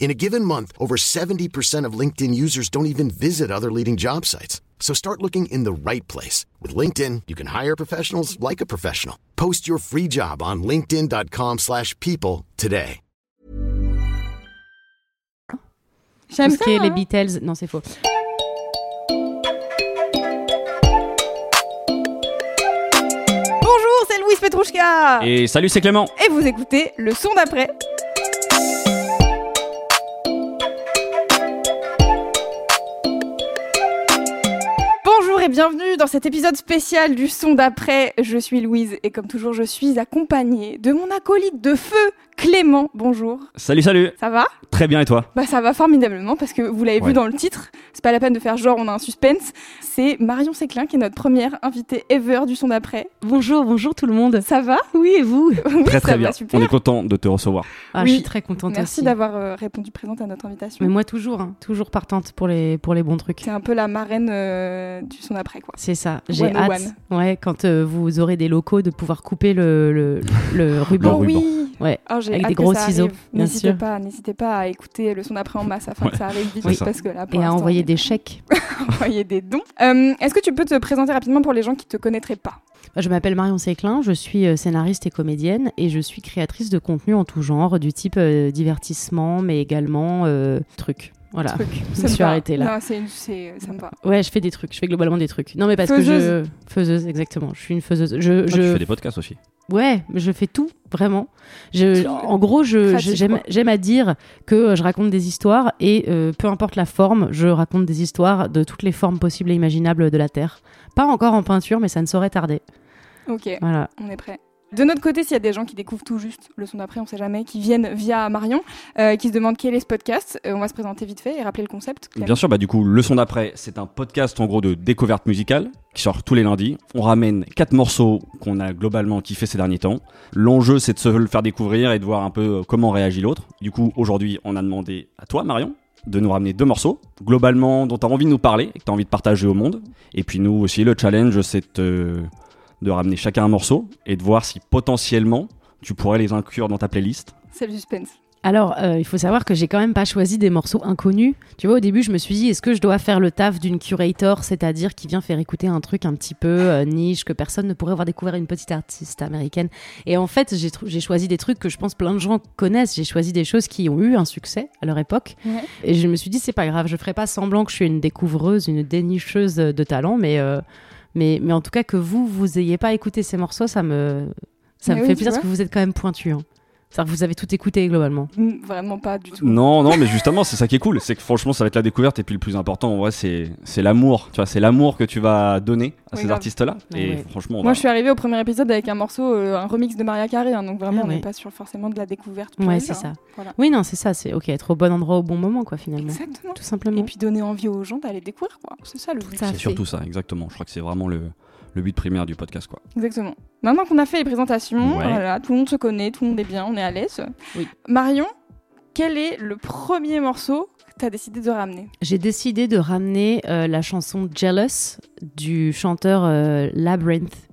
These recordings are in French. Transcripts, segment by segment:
In a given month, over 70% of LinkedIn users don't even visit other leading job sites. So start looking in the right place. With LinkedIn, you can hire professionals like a professional. Post your free job on linkedin.com slash people today. Ce qui est les Beatles, non c'est faux. Bonjour, c'est Louise Petrouchka Et salut, c'est Clément. Et vous écoutez le son d'après. Bienvenue dans cet épisode spécial du son d'après. Je suis Louise et comme toujours je suis accompagnée de mon acolyte de feu Clément. Bonjour. Salut, salut. Ça va? Très bien, et toi? Bah ça va formidablement parce que vous l'avez Ouais. vu dans le titre. C'est pas la peine de faire genre on a un suspense. C'est Marion Séclin qui est notre première invitée ever du son d'après. Bonjour, bonjour tout le monde. Ça va? Oui, et vous? Oui, Très très va, bien. super. On est content de te recevoir. ah, Oui. Je suis très contente Merci d'avoir euh, répondu présente à notre invitation. Mais moi toujours, hein, toujours partante pour les, pour les bons trucs. C'est un peu la marraine euh, du son d'après quoi. C'est ça. J'ai 101. hâte, ouais, quand euh, vous aurez des locaux, de pouvoir couper le, le, le ruban. Le ruban. oui. Ouais. Oh, j'ai Avec des gros ciseaux, bien sûr. pas, n'hésitez pas à écouter le son d'après en masse afin Ouais. que ça arrive vite parce que là Et à envoyer des chèques. envoyer des dons. Euh, Est-ce que tu peux te présenter rapidement pour les gens qui te connaîtraient pas? Je m'appelle Marion Séclin, je suis euh, scénariste et comédienne et je suis créatrice de contenu en tout genre, du type euh, divertissement, mais également euh, trucs. Voilà. Truc. Je Ça me suis arrêtée là. Non, c'est, c'est, ça me va. Ouais, je fais des trucs. Je fais globalement des trucs. Non, mais parce que je faiseuse, exactement. Je suis une faiseuse. Je, Ah, je... Tu fais des podcasts aussi. Ouais, mais je fais tout, vraiment. Je, en gros, je, Pratique, je- j'aime, quoi. j'aime à dire que euh, je raconte des histoires et euh, peu importe la forme, je raconte des histoires de toutes les formes possibles et imaginables de la Terre. Pas encore en peinture, mais ça ne saurait tarder. Ok, Voilà. on est prêt. De notre côté, s'il y a des gens qui découvrent tout juste le son d'après, on sait jamais, qui viennent via Marion, euh, qui se demandent quel est ce podcast, euh, on va se présenter vite fait et rappeler le concept. Bien sûr, bah du coup, le son d'après, c'est un podcast en gros de découverte musicale qui sort tous les lundis. On ramène quatre morceaux qu'on a globalement kiffé ces derniers temps. L'enjeu, c'est de se le faire découvrir et de voir un peu euh, comment réagit l'autre. Du coup, aujourd'hui, on a demandé à toi, Marion, de nous ramener deux morceaux, globalement, dont tu as envie de nous parler et que tu as envie de partager au monde. Et puis nous aussi, le challenge, c'est de, de ramener chacun un morceau et de voir si potentiellement tu pourrais les inclure dans ta playlist. C'est le suspense. Alors, euh, il faut savoir que j'ai quand même pas choisi des morceaux inconnus. Tu vois, au début, je me suis dit, est-ce que je dois faire le taf d'une curator, c'est-à-dire qui vient faire écouter un truc un petit peu euh, niche, que personne ne pourrait avoir découvert une petite artiste américaine? Et en fait, j'ai choisi des trucs que je pense plein de gens connaissent. J'ai choisi des choses qui ont eu un succès à leur époque. Ouais. Et je me suis dit, c'est pas grave, je ferai pas semblant que je suis une découvreuse, une dénicheuse de talent, mais, euh, mais, mais en tout cas, que vous, vous ayez pas écouté ces morceaux, ça me, ça Mais me oui, fait plaisir parce que vous êtes quand même pointu. Hein. C'est-à-dire que vous avez tout écouté globalement? Mm, Vraiment pas du tout. Non, non, mais justement, c'est ça qui est cool. C'est que franchement, ça va être la découverte. Et puis le plus important, en vrai, c'est c'est l'amour. Tu vois, c'est l'amour que tu vas donner à Oui, ces artistes-là. Ouais, et ouais. franchement, on Moi, va- je suis arrivée au premier épisode avec un morceau, euh, un remix de Maria Carey, hein, donc vraiment, Ah on n'est pas sur forcément de la découverte. pour Ouais, c'est hein. ça. Voilà. Oui, non, c'est ça. C'est ok, être au bon endroit au bon moment, quoi, finalement. Exactement. Tout simplement. Et puis donner envie aux gens d'aller découvrir, quoi. C'est ça le but. C'est surtout ça, exactement. Je crois que c'est vraiment le, le but primaire du podcast, quoi. Exactement. Maintenant qu'on a fait les présentations, Ouais. voilà, tout le monde se connaît, tout le monde est bien, on est à l'aise. Oui. Marion, quel est le premier morceau que tu as décidé de ramener? J'ai décidé de ramener euh, la chanson Jealous du chanteur euh, Labyrinth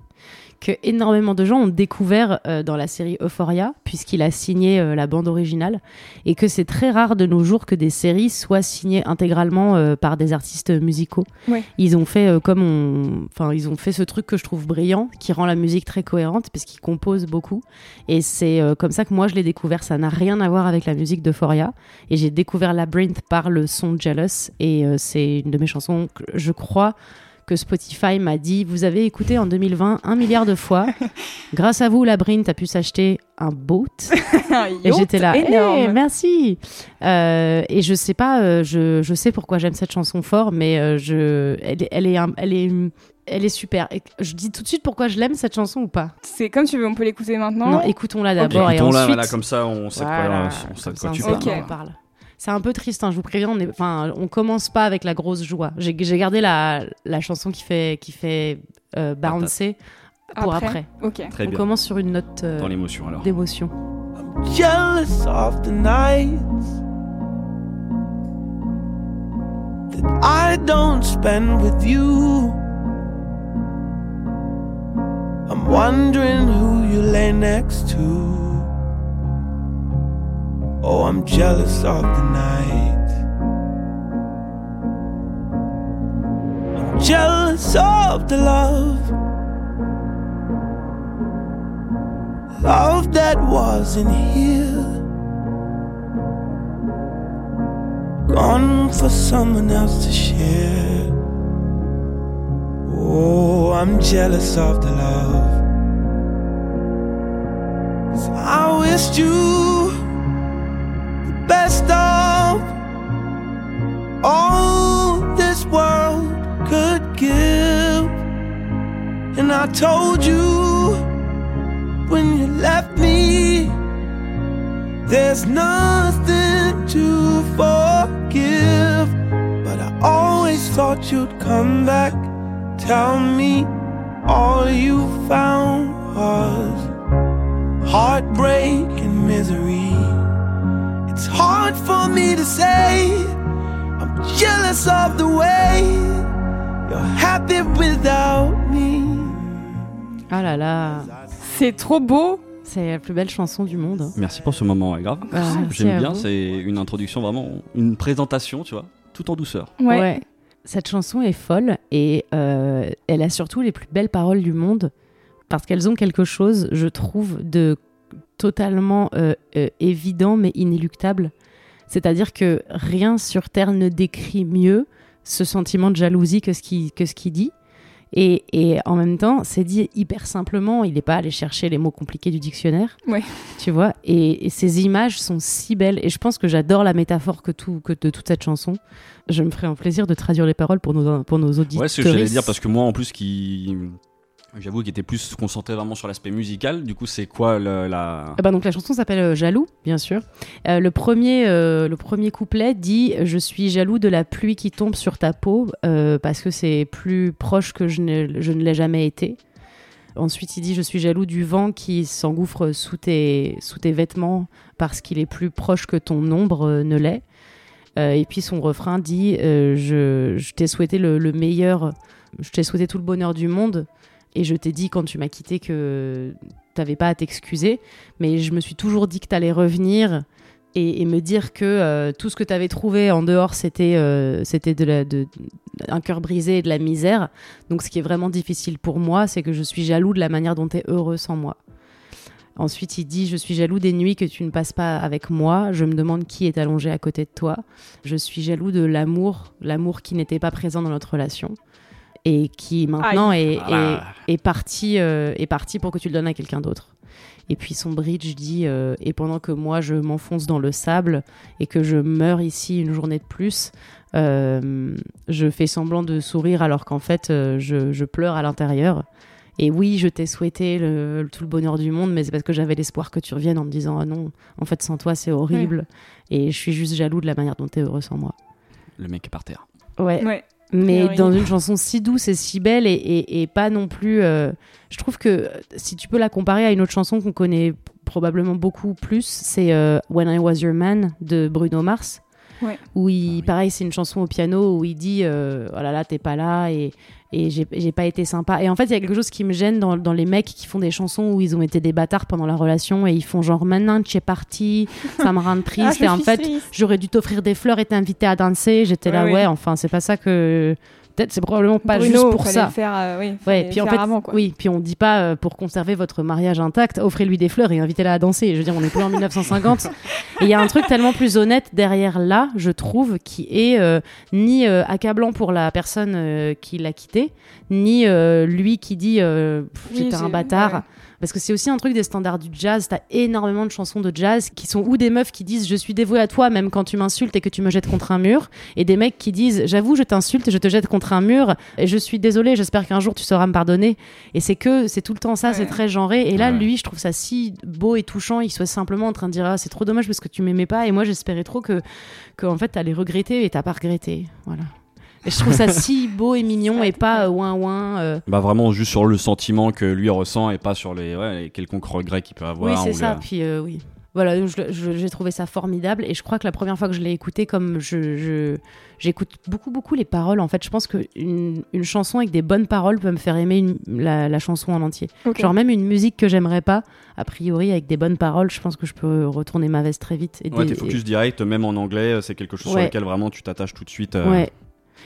que énormément de gens ont découvert euh, dans la série Euphoria, puisqu'il a signé euh, la bande originale, et que c'est très rare de nos jours que des séries soient signées intégralement euh, par des artistes musicaux. Ouais. Ils ont fait comme on, enfin ils ont fait ce truc que je trouve brillant, qui rend la musique très cohérente, parce qu'ils composent beaucoup, et c'est comme ça que moi je l'ai découvert. Ça n'a rien à voir avec la musique d'Euphoria, et j'ai découvert Labyrinth par le son Jealous, et c'est une de mes chansons, que je crois que Spotify m'a dit vous avez écouté en 2020 un milliard de fois. Grâce à vous, Labyrinth a pu s'acheter un boat. Un Et j'étais là, énorme. Eh, merci. Euh, et je sais pas, euh, je, je sais pourquoi j'aime cette chanson fort, mais euh, je, elle, est- elle est, un- elle est, elle est super. Et je dis tout de suite pourquoi je l'aime cette chanson ou pas. C'est comme tu veux, on peut l'écouter maintenant. Non, écoutons-la d'abord et Écoutons-la, ensuite. voilà, comme ça, on sait de quoi, on sait de quoi tu parles. on parle. C'est un peu triste, hein, je vous préviens. On, est- enfin, on commence pas avec la grosse joie. J'ai gardé la, la chanson qui fait, qui fait euh, bouncer pour après. Très On bien. commence sur une note euh, Dans l'émotion alors. d'émotion. I'm jealous of the nights that I don't spend with you. I'm wondering who you lay next to. Oh, I'm jealous of the nights. I'm jealous of the love. Love that wasn't here. Gone for someone else to share. Oh, I'm jealous of the love. I wished you best of all this world could give. And I told you when you left me. There's nothing to forgive, but I always thought you'd come back. Tell me all you found was heartbreak and misery. It's hard for me to say. I'm jealous of the way you're happy without me. Ah là là, C'est trop beau. c'est la plus belle chanson du monde. Merci pour ce moment, ouais, grave. Bah, J'aime bien, c'est une introduction vraiment, une présentation, tu vois, tout en douceur. Ouais. Cette chanson est folle et euh, elle a surtout les plus belles paroles du monde parce qu'elles ont quelque chose, je trouve, de totalement euh, euh, évident mais inéluctable. C'est-à-dire que rien sur Terre ne décrit mieux ce sentiment de jalousie que ce qu'il que ce qu'il dit. Et, et en même temps, c'est dit hyper simplement. Il n'est pas allé chercher les mots compliqués du dictionnaire. Ouais. Tu vois et, et ces images sont si belles. Et je pense que j'adore la métaphore que, tout, que de toute cette chanson. Je me ferai un plaisir de traduire les paroles pour nos, pour nos auditeurs. Ouais, c'est ce que j'allais dire parce que moi, en plus, qui. J'avoue qu'il était plus concentré vraiment sur l'aspect musical. Du coup, c'est quoi la. Eh ben donc la chanson s'appelle euh, Jaloux, bien sûr. Euh, le, premier, euh, le premier couplet dit Je suis jaloux de la pluie qui tombe sur ta peau parce que c'est plus proche que je ne, je ne l'ai jamais été. Ensuite, il dit Je suis jaloux du vent qui s'engouffre sous tes, sous tes vêtements parce qu'il est plus proche que ton ombre ne l'est. Et puis son refrain dit Je, je t'ai souhaité le meilleur, je t'ai souhaité tout le bonheur du monde. Et je t'ai dit quand tu m'as quitté que t'avais pas à t'excuser, mais je me suis toujours dit que t'allais revenir et, me dire que euh, tout ce que t'avais trouvé en dehors c'était euh, c'était de de, un cœur brisé et de la misère. Donc ce qui est vraiment difficile pour moi, c'est que je suis jaloux de la manière dont t'es heureux sans moi. Ensuite, il dit Je suis jaloux des nuits que tu ne passes pas avec moi. Je me demande qui est allongé à côté de toi. Je suis jaloux de l'amour, l'amour qui n'était pas présent dans notre relation et qui maintenant est, Ah. est, est parti, euh, est parti pour que tu le donnes à quelqu'un d'autre. Et puis son bridge dit euh, Et pendant que moi je m'enfonce dans le sable et que je meurs ici une journée de plus, euh, je fais semblant de sourire alors qu'en fait euh, je, je pleure à l'intérieur. Et oui, je t'ai souhaité le, tout le bonheur du monde, mais c'est parce que j'avais l'espoir que tu reviennes en me disant Ah non, en fait sans toi c'est horrible. Et je suis juste jaloux de la manière dont t'es heureux sans moi. Le mec est par terre. Ouais. Ouais. Mais Théorie. dans une chanson si douce et si belle et, et- et pas non plus. euh, je trouve que si tu peux la comparer à une autre chanson qu'on connaît probablement beaucoup plus, c'est euh, When I Was Your Man de Bruno Mars. Ouais. Où il, Ah oui. pareil, c'est une chanson au piano où il dit euh, Oh là là, t'es pas là et, et j'ai pas été sympa. Et en fait, il y a quelque chose qui me gêne dans, dans les mecs qui font des chansons où ils ont été des bâtards pendant la relation et ils font genre maintenant tu es parti, ça me rend Ah, triste. et en fait, j'aurais dû t'offrir des fleurs et t'inviter à danser. J'étais là, ouais. enfin, c'est pas ça que. Peut-être c'est probablement pas Bruno, juste pour ça. le faire, euh, oui, Ouais, puis en fait, avant, quoi. oui, puis on dit pas euh, pour conserver votre mariage intact, offrez-lui des fleurs et invitez-la à danser. Je veux dire, on est plus en 1950. Et il y a un truc tellement plus honnête derrière là, je trouve, qui est euh, ni accablant pour la personne qui l'a quitté, ni lui qui dit Pff, Oui, j'étais un bâtard. ouais. Parce que c'est aussi un truc des standards du jazz. T'as énormément de chansons de jazz qui sont ou des meufs qui disent je suis dévouée à toi même quand tu m'insultes et que tu me jettes contre un mur, et des mecs qui disent j'avoue je t'insulte et je te jette contre un mur et je suis désolée, j'espère qu'un jour tu sauras me pardonner. Et c'est que c'est tout le temps ça, Ouais. c'est très genré. Et là Ouais. lui, je trouve ça si beau et touchant, il soit simplement en train de dire ah c'est trop dommage parce que tu m'aimais pas et moi j'espérais trop que que en fait t'allais regretter et t'as pas regretté. Voilà. Et je trouve ça si beau et mignon et pas euh, ouin ouin. euh. Bah vraiment juste sur le sentiment que lui ressent et pas sur les, ouais, les quelconques regrets qu'il peut avoir. Oui, c'est ou ça. le- Puis euh, oui. Voilà, j'ai trouvé ça formidable et je crois que la première fois que je l'ai écouté, comme je, je- j'écoute beaucoup beaucoup les paroles. En fait, je pense que une, une chanson avec des bonnes paroles peut me faire aimer une- la, la chanson en entier. Genre même une musique que j'aimerais pas, a priori avec des bonnes paroles, je pense que je peux retourner ma veste très vite. Et Ouais, des- t'es focus direct, même en anglais, c'est quelque chose sur Ouais. lequel vraiment tu t'attaches tout de suite. euh, Ouais.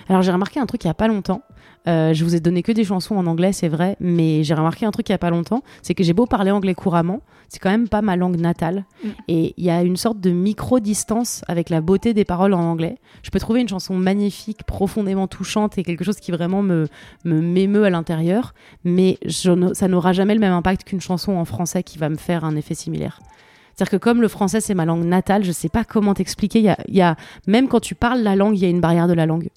Alors j'ai remarqué un truc il y a pas longtemps. Euh, je vous ai donné que des chansons en anglais, c'est vrai, mais j'ai remarqué un truc il y a pas longtemps, c'est que j'ai beau parler anglais couramment, c'est quand même pas ma langue natale, Mm. et il y a une sorte de micro-distance avec la beauté des paroles en anglais. Je peux trouver une chanson magnifique, profondément touchante et quelque chose qui vraiment me me m'émeut à l'intérieur, mais je ne- ça n'aura jamais le même impact qu'une chanson en français qui va me faire un effet similaire. C'est-à-dire que comme le français c'est ma langue natale, je sais pas comment t'expliquer. Il y a, il y a même quand tu parles la langue, il y a une barrière de la langue.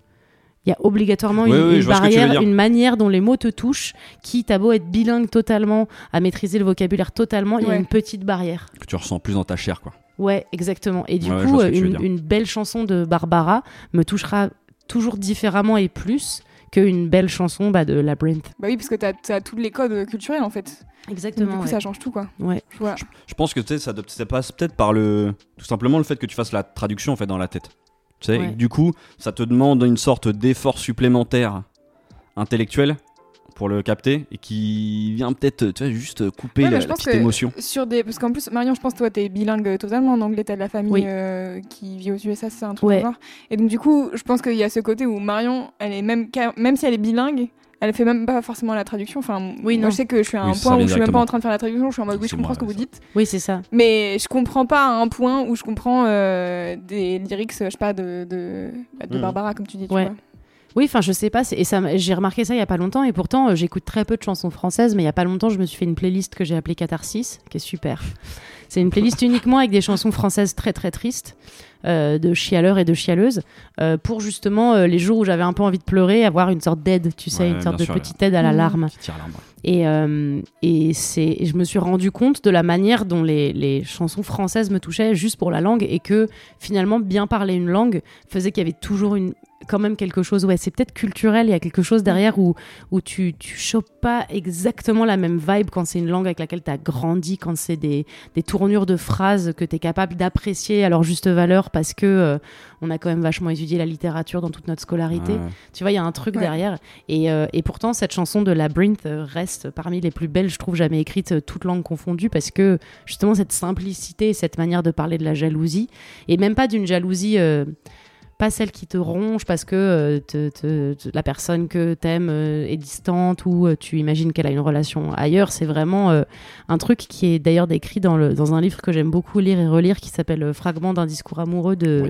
Il y a obligatoirement Oui, une, oui, tu barrière, une manière dont les mots te touchent, qui t'as beau être bilingue totalement, à maîtriser le vocabulaire totalement, il y a une petite barrière. que tu ressens plus dans ta chair, quoi. Ouais, exactement. Et du Ouais, coup, tu veux une, belle chanson de Barbara me touchera toujours différemment et plus qu'une belle chanson bah, de Labyrinth. Bah oui, parce que t'as as tous les codes culturels en fait. Donc, Exactement. du coup, ouais. ça change tout quoi. Ouais. Voilà. Je pense que tu ça, ça passe peut-être par le, tout simplement le fait que tu fasses la traduction en fait dans la tête. Tu sais, Ouais. et du coup, ça te demande une sorte d'effort supplémentaire intellectuel pour le capter et qui vient peut-être, tu vois, juste couper Ouais, la, je la pense petite que émotion. Sur des... Parce qu'en plus, Marion, je pense que toi, t'es bilingue totalement en anglais, t'as de la famille Oui. euh, qui vit aux USA, c'est un truc Ouais. à voir. Et donc, du coup, je pense qu'il y a ce côté où Marion, elle est même, même si elle est bilingue, elle fait même pas forcément la traduction. Enfin, Oui, moi, je sais que je suis à un Oui, point où je suis même pas en train de faire la traduction, je suis en mode oui, je comprends ce que vous ça. dites. Oui, c'est ça. Mais je comprends pas à un point où je comprends euh, des lyrics, je sais pas, de, de, bah, de Mhm. Barbara, comme tu dis. tu Ouais. vois. Oui, enfin, je sais pas. Et ça, j'ai remarqué ça il y a pas longtemps. Et pourtant, euh, j'écoute très peu de chansons françaises. Mais il y a pas longtemps, je me suis fait une playlist que j'ai appelée Catharsis, qui est super. C'est une playlist uniquement avec des chansons françaises très très tristes, euh, de chialeurs et de chialeuses, euh, pour justement euh, les jours où j'avais un peu envie de pleurer, avoir une sorte d'aide, tu sais, Ouais, une sorte de sûr, petite aide à la Mhm. larme. Et, euh, et, c'est, et je me suis rendu compte de la manière dont les, les chansons françaises me touchaient juste pour la langue et que finalement bien parler une langue faisait qu'il y avait toujours une, quand même quelque chose. Ouais, c'est peut-être culturel, il y a quelque chose derrière où, où tu, tu chopes pas exactement la même vibe quand c'est une langue avec laquelle tu as grandi, quand c'est des, des tournures de phrases que tu es capable d'apprécier à leur juste valeur parce que euh, on a quand même vachement étudié la littérature dans toute notre scolarité. Ouais. Tu vois, il y a un truc Ouais. derrière. Et, euh, et pourtant, cette chanson de Labyrinth reste parmi les plus belles, je trouve, jamais écrites, euh, toutes langues confondues, parce que justement, cette simplicité, cette manière de parler de la jalousie, et même pas d'une jalousie. euh, pas celle qui te ronge parce que euh, te- te- te- la personne que t'aimes euh, est distante ou euh, tu imagines qu'elle a une relation ailleurs. C'est vraiment euh, un truc qui est d'ailleurs décrit dans, le, dans un livre que j'aime beaucoup lire et relire qui s'appelle Fragment d'un discours amoureux de, Oui.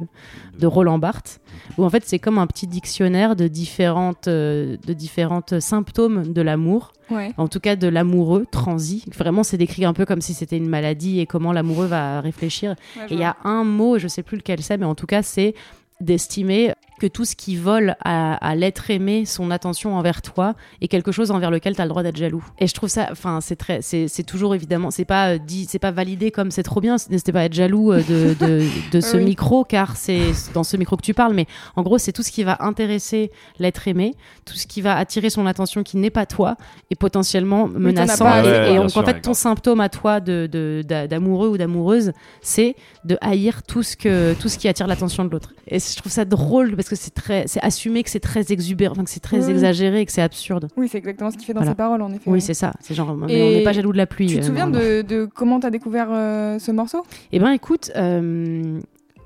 de Roland Barthes, où en fait c'est comme un petit dictionnaire de différentes, euh, de différentes symptômes de l'amour, Ouais. en tout cas de l'amoureux transi. Vraiment, c'est décrit un peu comme si c'était une maladie et comment l'amoureux va réfléchir. Ouais, Et il y a un mot, je sais plus lequel c'est, mais en tout cas, c'est d'estimer que tout ce qui vole à, à l'être aimé, son attention envers toi, est quelque chose envers lequel tu as le droit d'être jaloux. Et je trouve ça, enfin, c'est très, c'est c'est toujours évidemment, c'est pas euh, dit, c'est pas validé comme c'est trop bien, n'hésitez pas à être jaloux euh, de, de, de ce Oui. micro, car c'est dans ce micro que tu parles, mais en gros, c'est tout ce qui va intéresser l'être aimé, tout ce qui va attirer son attention qui n'est pas toi, et potentiellement menaçant. pas et donc, en fait, ton symptôme à toi de- de- d'a- d'amoureux ou d'amoureuse, c'est de haïr tout ce, que, tout ce qui attire l'attention de l'autre. Et je trouve ça drôle parce que c'est très, c'est assumé que c'est très exubérant, enfin, que c'est très Ouais. exagéré et que c'est absurde. Oui, c'est exactement ce qu'il fait dans Voilà. ses paroles, en effet. Oui, c'est ça. C'est genre, mais on n'est pas jaloux de la pluie. Tu te euh, souviens de, de comment t'as découvert euh, ce morceau? Eh ben, écoute, euh,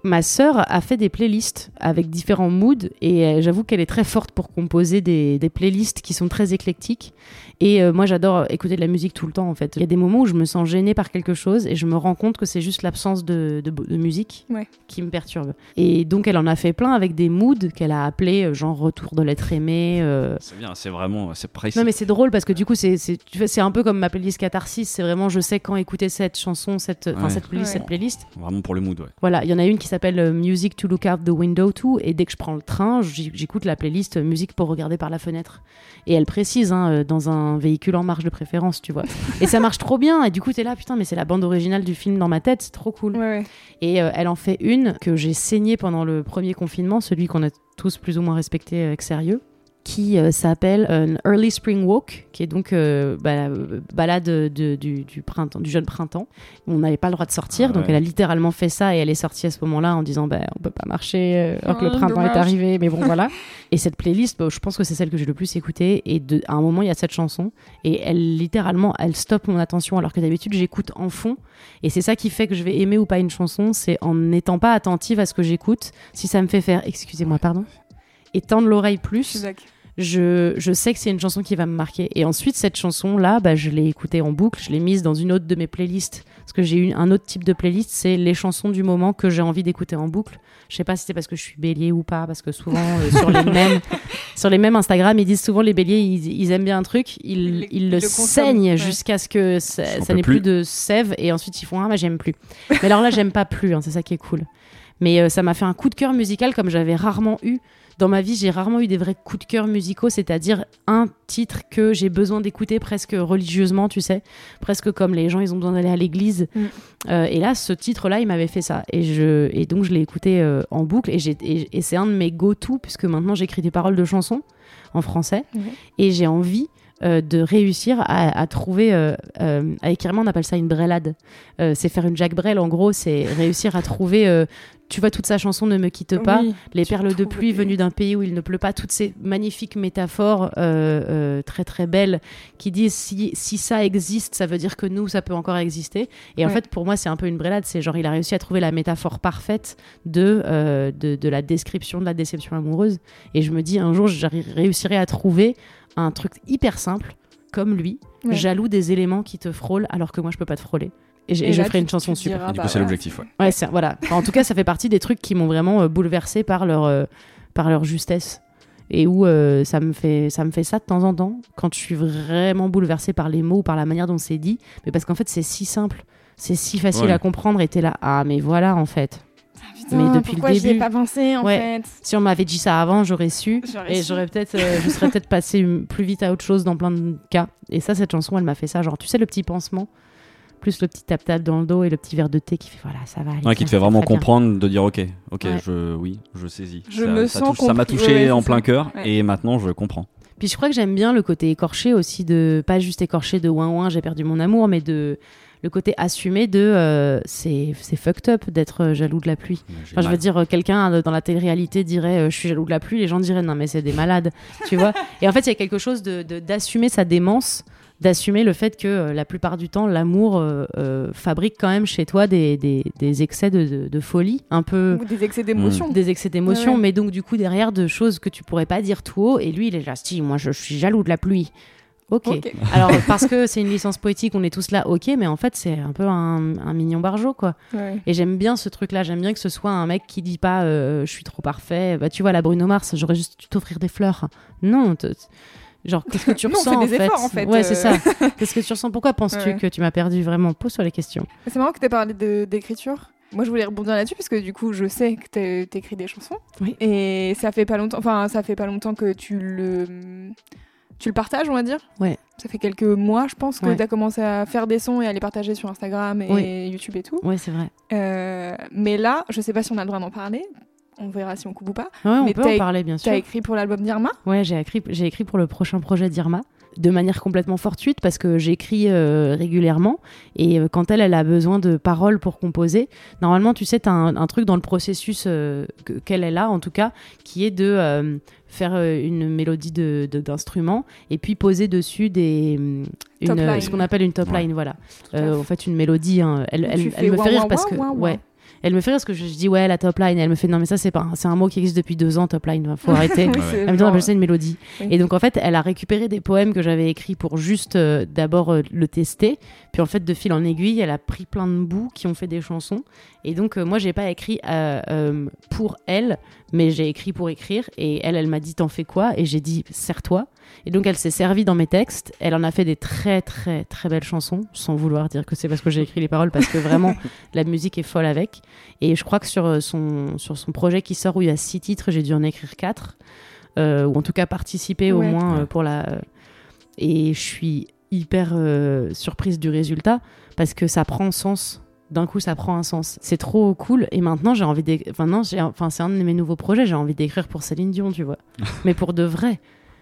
ma sœur a fait des playlists avec différents moods et euh, j'avoue qu'elle est très forte pour composer des, des playlists qui sont très éclectiques. Et euh, moi, j'adore écouter de la musique tout le temps, en fait. Il y a des moments où je me sens gênée par quelque chose et je me rends compte que c'est juste l'absence de, de, de musique Ouais. qui me perturbe. Et donc, elle en a fait plein avec des moods qu'elle a appelés euh, genre retour de l'être aimé. euh, C'est bien, c'est vraiment, c'est précis. non mais c'est drôle parce que du coup c'est un peu comme ma playlist catharsis c'est vraiment je sais quand écouter cette chanson cette enfin Ouais. cette playlist Ouais. cette playlist Vraiment pour le mood, ouais. voilà il y en a une qui s'appelle euh, Music to Look Out the Window to. Et dès que je prends le train, j'écoute la playlist euh, Musique pour regarder par la fenêtre. Et elle précise, hein, euh, dans un véhicule en marche de préférence, tu vois. Et ça marche trop bien. Et du coup, t'es là, putain, mais c'est la bande originale du film dans ma tête, c'est trop cool. Ouais, ouais. Et euh, elle en fait une que j'ai saignée pendant le premier confinement, celui qu'on a tous plus ou moins respecté avec sérieux, qui euh, s'appelle An Early Spring Walk, qui est donc euh, bah, euh, balade de- du, du printemps, du jeune printemps. On n'avait pas le droit de sortir, Ah donc elle a littéralement fait ça et elle est sortie à ce moment-là en disant bah, on peut pas marcher euh, alors que le Oh, printemps est arrivé, mais bon voilà. Et cette playlist, bah, je pense que c'est celle que j'ai le plus écoutée. Et de, à un moment, il y a cette chanson et elle littéralement, elle stoppe mon attention alors que d'habitude j'écoute en fond. Et c'est ça qui fait que je vais aimer ou pas une chanson, c'est en n'étant pas attentive à ce que j'écoute. Si ça me fait faire, excusez-moi, pardon, étendre l'oreille Je suis plus, je, je sais que c'est une chanson qui va me marquer. Et ensuite, cette chanson-là, bah, je l'ai écoutée en boucle, je l'ai mise dans une autre de mes playlists. Parce que j'ai eu un autre type de playlist, c'est les chansons du moment que j'ai envie d'écouter en boucle. Je sais pas si c'est parce que je suis bélier ou pas, parce que souvent, euh, sur, les mêmes, sur les mêmes Instagram, ils disent souvent les béliers, ils, ils aiment bien un truc, ils, Ils- ils ils le saignent ouais. jusqu'à ce que ça, n'ait plus. plus. de sève, et ensuite ils font Ah, bah, j'aime plus. Mais alors là, j'aime pas plus, hein, c'est ça qui est cool. Mais euh, ça m'a fait un coup de cœur musical comme j'avais rarement eu. Dans ma vie, j'ai rarement eu des vrais coups de cœur musicaux, c'est-à-dire un titre que j'ai besoin d'écouter presque religieusement, tu sais, presque comme les gens, ils ont besoin d'aller à l'église. Mm. Euh, et là, ce titre-là, il m'avait fait ça. Et, je, et donc, je l'ai écouté euh, en boucle. Et, j'ai- et, et c'est un de mes go-to, puisque maintenant, j'écris des paroles de chansons en français. Et j'ai envie euh, de réussir à, à trouver. Euh, euh, avec Irma, on appelle ça une brélade. C'est faire une Jacques Brel, en gros, c'est réussir à trouver. Tu vois, toute sa chanson Ne me quitte pas Oui, les perles de pluie venues d'un pays où il ne pleut pas, toutes ces magnifiques métaphores euh, euh, très très belles qui disent si, si ça existe, ça veut dire que nous, ça peut encore exister. Et en fait, pour moi, c'est un peu une brélade. C'est genre, il a réussi à trouver la métaphore parfaite de, euh, de, de la description de la déception amoureuse. Et je me dis, un jour, je réussirai à trouver un truc hyper simple, comme lui, Ouais. jaloux des éléments qui te frôlent alors que moi, je peux pas te frôler. Et, j- et Et je là, ferai tu- une chanson super. diras, Et du bah coup, c'est voilà. l'objectif, ouais. Ouais, c'est- voilà. Enfin, en tout cas, ça fait partie des trucs qui m'ont vraiment euh, bouleversé par leur, euh, par leur justesse. Et où euh, ça, me fait, ça me fait ça de temps en temps, quand je suis vraiment bouleversée par les mots ou par la manière dont c'est dit. Mais parce qu'en fait, c'est si simple, c'est si facile Ouais. à comprendre. Et t'es là, ah, mais voilà, en fait. Putain, Mais depuis le pourquoi j'y ai début- pas pensé en Ouais. fait Si on m'avait dit ça avant, j'aurais su. J'aurais Et j'aurais peut-être, euh, je serais peut-être passé plus vite à autre chose dans plein de cas. Et ça, cette chanson, elle m'a fait ça. Genre, tu sais, le petit pansement, plus le petit tap-tap dans le dos et le petit verre de thé qui fait, voilà, ça va aller. Ouais, qui te fait vraiment comprendre, de dire ok, ok, Ouais. je, oui, je saisis. Je ça, me ça sens touche- ça m'a touché Ouais, en plein cœur Ouais. et maintenant je comprends. Puis je crois que j'aime bien le côté écorché aussi de pas juste écorché de ouin ouin j'ai perdu mon amour mais de le côté assumé de euh, c'est c'est fucked up d'être euh, jaloux de la pluie. Enfin, je veux dire quelqu'un euh, dans la télé-réalité dirait euh, je suis jaloux de la pluie les gens diraient non mais c'est des malades tu vois. Et en fait il y a quelque chose de de- d'assumer sa démence d'assumer le fait que euh, la plupart du temps l'amour euh, euh, fabrique quand même chez toi des, des, des excès de, de, de folie un peu Ou des excès d'émotion. des excès d'émotion, Ouais, ouais. mais donc du coup derrière de choses que tu pourrais pas dire tout haut. Et lui, il est là, si, moi je suis jaloux de la pluie. Ok. Alors parce que c'est une licence poétique, on est tous là, ok, mais en fait c'est un peu un, un mignon barjot quoi. Ouais. Et j'aime bien ce truc-là, j'aime bien que ce soit un mec qui dit pas euh, je suis trop parfait. Bah tu vois la Bruno Mars, j'aurais juste dû t'offrir des fleurs. Non. Genre, qu'est-ce que tu Non, on ressens fait en, des fait efforts, en fait, Ouais, euh. c'est ça. Qu'est-ce que tu ressens? Pourquoi penses-tu Ouais. que tu m'as perdu vraiment? Pose-toi les questions. C'est marrant que tu aies parlé d'écriture. Moi, je voulais rebondir là-dessus parce que du coup, je sais que t'é- t'écris des chansons. Oui. Et ça fait pas longtemps. Enfin, ça fait pas longtemps que tu le tu le partages, on va dire. Ouais. Ça fait quelques mois, je pense, que Ouais. tu as commencé à faire des sons et à les partager sur Instagram et Oui. YouTube et tout. Ouais, c'est vrai. Euh, mais là, je sais pas si on a le droit d'en parler. On verra si on coupe ou pas. Ouais, on Mais peut t'as- en parler bien Tu sûr. as écrit pour l'album d'Irma? Ouais, j'ai écrit, j'ai écrit pour le prochain projet d'Irma de manière complètement fortuite parce que j'écris euh, régulièrement et euh, quand elle, elle a besoin de paroles pour composer, normalement, tu sais, tu as un, un truc dans le processus euh, que- qu'elle est là, en tout cas, qui est de euh, faire euh, une mélodie de- de- d'instrument et puis poser dessus des, Top une, euh, line. ce qu'on appelle une top Ouais. line, voilà. Euh, en fait, une mélodie, hein. elle, elle, elle me fait rire ouin, parce ouin, que... ouin. Ouais. Elle me fait rire parce que je, je dis ouais la top line et elle me fait non mais ça c'est pas un- c'est un mot qui existe depuis deux ans top line faut arrêter Oui, Ouais. c'est elle me dit, genre- on appelle ça une mélodie. Oui. Et donc, en fait, elle a récupéré des poèmes que j'avais écrits pour juste euh, d'abord euh, le tester. Puis, en fait, de fil en aiguille, elle a pris plein de bouts qui ont fait des chansons. Et donc, euh, moi, j'ai pas écrit euh, euh, pour elle, mais j'ai écrit pour écrire. Et elle, elle m'a dit, t'en fais quoi? Et j'ai dit, serre-toi. Et donc elle s'est servie dans mes textes. Elle en a fait des très très très belles chansons, sans vouloir dire que c'est parce que j'ai écrit les paroles, parce que vraiment la musique est folle avec. Et je crois que sur euh, son, sur son projet qui sort où il y a six titres, j'ai dû en écrire quatre. Euh, ou en tout cas participer au moins euh, pour la. Et je suis hyper euh, surprise du résultat parce que ça prend sens. D'un coup, ça prend un sens. C'est trop cool. Et maintenant, j'ai envie d'écrire. Enfin, enfin, c'est un de mes nouveaux projets. J'ai envie d'écrire pour Céline Dion, tu vois. Mais pour de vrai.